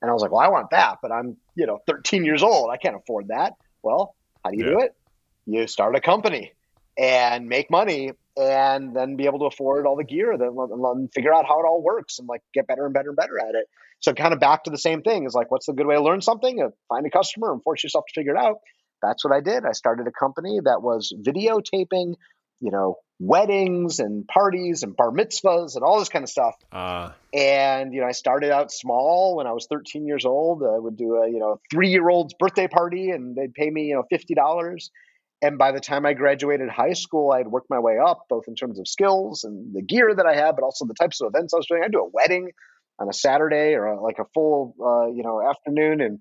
And I was like, well, I want that, but I'm, you know, 13 years old. I can't afford that. Well, how do you yeah. do it? You start a company and make money and then be able to afford all the gear then and figure out how it all works and like get better and better and better at it. So kind of back to the same thing is like, what's the good way to learn something? Uh, find a customer and force yourself to figure it out. That's what I did. I started a company that was videotaping, you know, weddings and parties and bar mitzvahs and all this kind of stuff. Uh. And you know, I started out small when I was 13 years old. I would do a you know three year old's birthday party, and they'd pay me you know fifty dollars. And by the time I graduated high school, I had worked my way up, both in terms of skills and the gear that I had, but also the types of events I was doing. I'd do a wedding on a Saturday or a, like a full, uh, you know, afternoon, and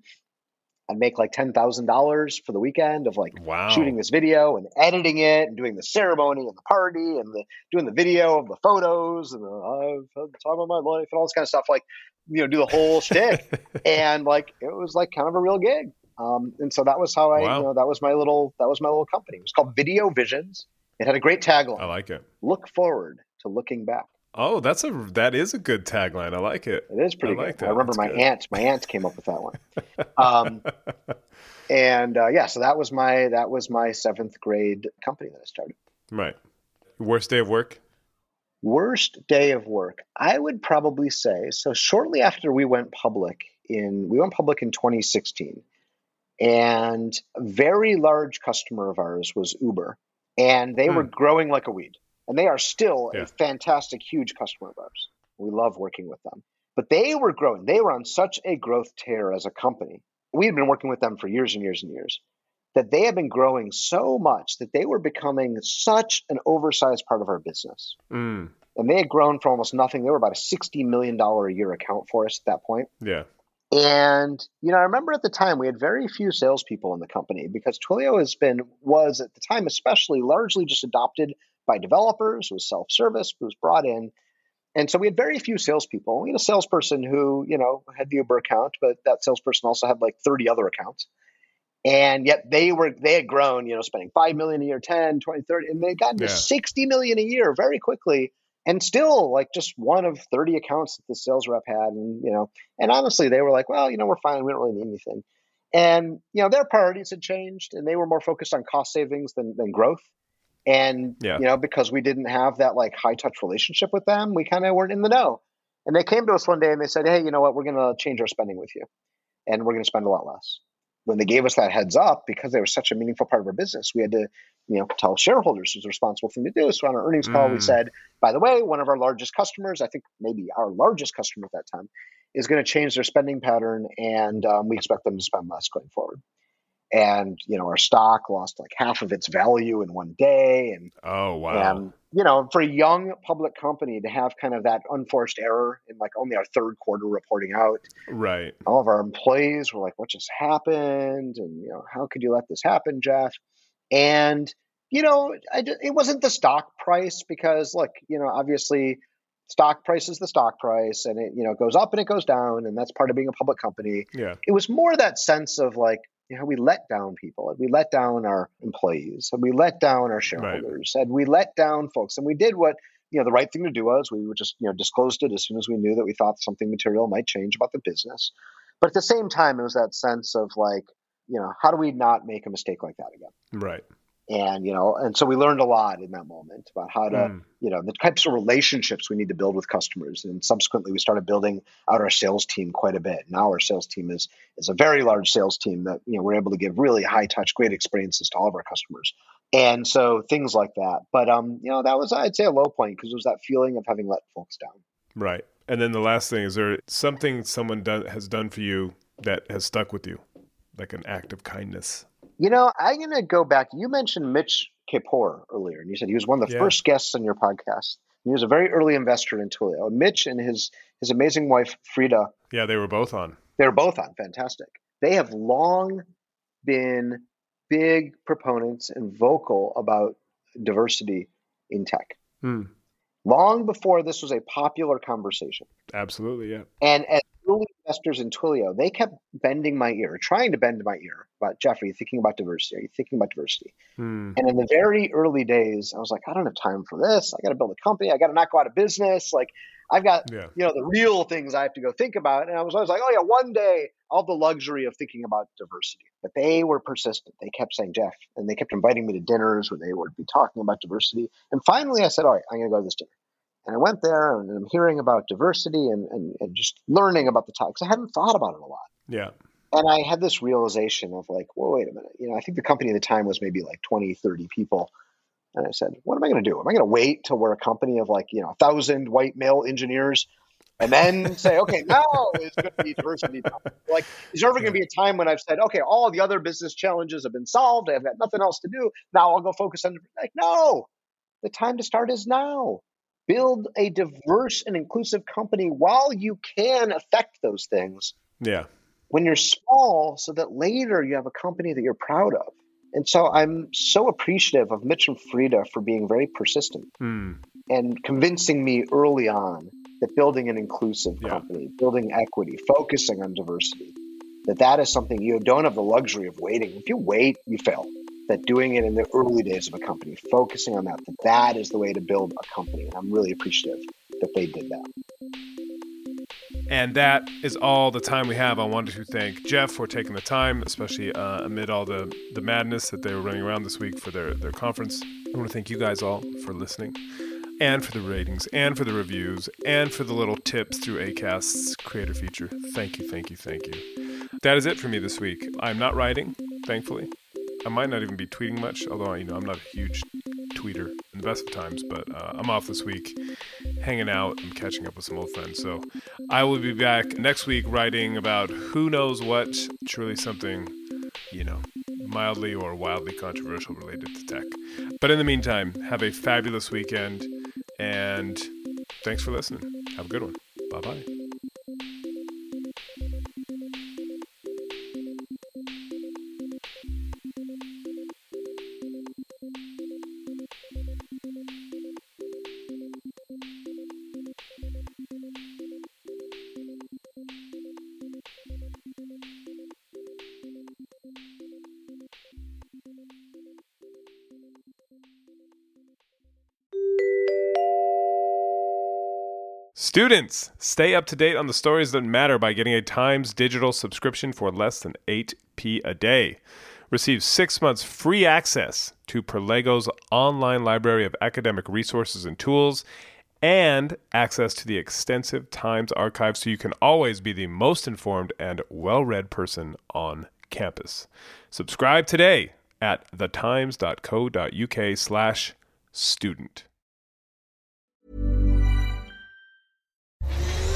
I'd make like ten thousand dollars for the weekend of like wow. shooting this video and editing it and doing the ceremony and the party and the doing the video of the photos and the I've had the time of my life and all this kind of stuff. Like, you know, do the whole shtick, and like it was like kind of a real gig. Um, and so that was how I, wow. you know, that was my little, that was my little company. It was called Video Visions. It had a great tagline. I like it. Look forward to looking back. Oh, that's a that is a good tagline. I like it. It is pretty I like good. That. I remember that's my good. aunt. My aunt came up with that one. Um, and uh, yeah, so that was my that was my seventh grade company that I started. Right. Worst day of work. Worst day of work. I would probably say so. Shortly after we went public in we went public in 2016. And a very large customer of ours was Uber, and they hmm. were growing like a weed. And they are still yeah. a fantastic, huge customer of ours. We love working with them. But they were growing. They were on such a growth tear as a company. We had been working with them for years and years and years that they had been growing so much that they were becoming such an oversized part of our business. Mm. And they had grown from almost nothing. They were about a $60 million a year account for us at that point. Yeah. And you know, I remember at the time we had very few salespeople in the company because Twilio has been was at the time especially largely just adopted by developers. Was self-service. Was brought in, and so we had very few salespeople. We had a salesperson who you know had the Uber account, but that salesperson also had like thirty other accounts. And yet they were they had grown, you know, spending five million a year, 10, 20, 30, and they got to yeah. 60 million a year very quickly and still like just one of 30 accounts that the sales rep had and you know and honestly they were like well you know we're fine we don't really need anything and you know their priorities had changed and they were more focused on cost savings than, than growth and yeah. you know because we didn't have that like high touch relationship with them we kind of weren't in the know and they came to us one day and they said hey you know what we're going to change our spending with you and we're going to spend a lot less when they gave us that heads up, because they were such a meaningful part of our business, we had to, you know, tell shareholders it was a responsible thing to do. So on our earnings call, mm. we said, by the way, one of our largest customers, I think maybe our largest customer at that time, is going to change their spending pattern, and um, we expect them to spend less going forward and you know our stock lost like half of its value in one day. And oh wow. and you know for a young public company to have kind of that unforced error in like only our third quarter reporting out right. all of our employees were like what just happened? And you know how could you let this happen jeff? And you know I, it wasn't the stock price because look you know obviously stock price is the stock price and it you know goes up and it goes down and that's part of being a public company. Yeah. It was more that sense of like you know, we let down people, we let down our employees, and we let down our shareholders, right. and we let down folks, and we did what you know the right thing to do was we would just you know disclosed it as soon as we knew that we thought something material might change about the business, but at the same time it was that sense of like you know how do we not make a mistake like that again? Right and you know and so we learned a lot in that moment about how to mm. you know the types of relationships we need to build with customers. And subsequently we started building out our sales team quite a bit. Now our sales team is is a very large sales team that you know we're able to give really high touch great experiences to all of our customers. And so things like that. But um you know that was i'd say a low point because it was that feeling of having let folks down. Right. And then the last thing is there something someone done, has done for you that has stuck with you? Like an act of kindness you know, I'm going to go back. You mentioned Mitch Kapor earlier, and you said he was one of the yeah. first guests on your podcast. He was a very early investor in Twilio. Mitch and his his amazing wife Freada. Yeah, they were both on. They were both on. Fantastic. They have long been big proponents and vocal about diversity in tech. Hmm. Long before this was a popular conversation. Absolutely, yeah. And as early investors in Twilio, they kept bending my ear, trying to bend my ear about Jeffrey, you thinking about diversity? Are you thinking about diversity? Hmm. And in the very early days, I was like, I don't have time for this. I got to build a company. I got to not go out of business. Like, I've got, yeah. you know, the real things I have to go think about. And I was always like, oh, yeah, one day I'll have the luxury of thinking about diversity. But they were persistent. They kept saying, Jeff, and they kept inviting me to dinners where they would be talking about diversity. And finally, I said, all right, I'm going to go to this dinner. And I went there and I'm hearing about diversity and, and, and just learning about the topics. I hadn't thought about it a lot. Yeah. And I had this realization of like, well, wait a minute. You know, I think the company at the time was maybe like 20, 30 people. And I said, what am I going to do? Am I going to wait till we're a company of like, you know, a thousand white male engineers and then say, okay, now is going to be diversity. Like, is there ever going to be a time when I've said, okay, all the other business challenges have been solved. I've got nothing else to do. Now I'll go focus on, like, no, the time to start is now. Build a diverse and inclusive company while you can affect those things. Yeah. When you're small, so that later you have a company that you're proud of. And so I'm so appreciative of Mitch and Freada for being very persistent Hmm. and convincing me early on that building an inclusive Yeah. company, building equity, focusing on diversity, that that is something you don't have the luxury of waiting. If you wait, you fail. That doing it in the early days of a company, focusing on that, that that is the way to build a company. And I'm really appreciative that they did that. And that is all the time we have. I wanted to thank Jeff for taking the time, especially uh, amid all the, the madness that they were running around this week for their, their conference. I want to thank you guys all for listening and for the ratings and for the reviews and for the little tips through ACAST's creator feature. Thank you, thank you, thank you. That is it for me this week. I'm not writing, thankfully. I might not even be tweeting much, although you know I'm not a huge tweeter in the best of times, but uh, I'm off this week, hanging out and catching up with some old friends. So I will be back next week writing about who knows what, truly something, you know, mildly or wildly controversial related to tech. But in the meantime, have a fabulous weekend and thanks for listening. Have a good one. Bye bye. Students, stay up to date on the stories that matter by getting a Times digital subscription for less than 8p a day. Receive six months free access to Perlego's online library of academic resources and tools, and access to the extensive Times archive so you can always be the most informed and well read person on campus. Subscribe today at thetimes.co.uk slash student.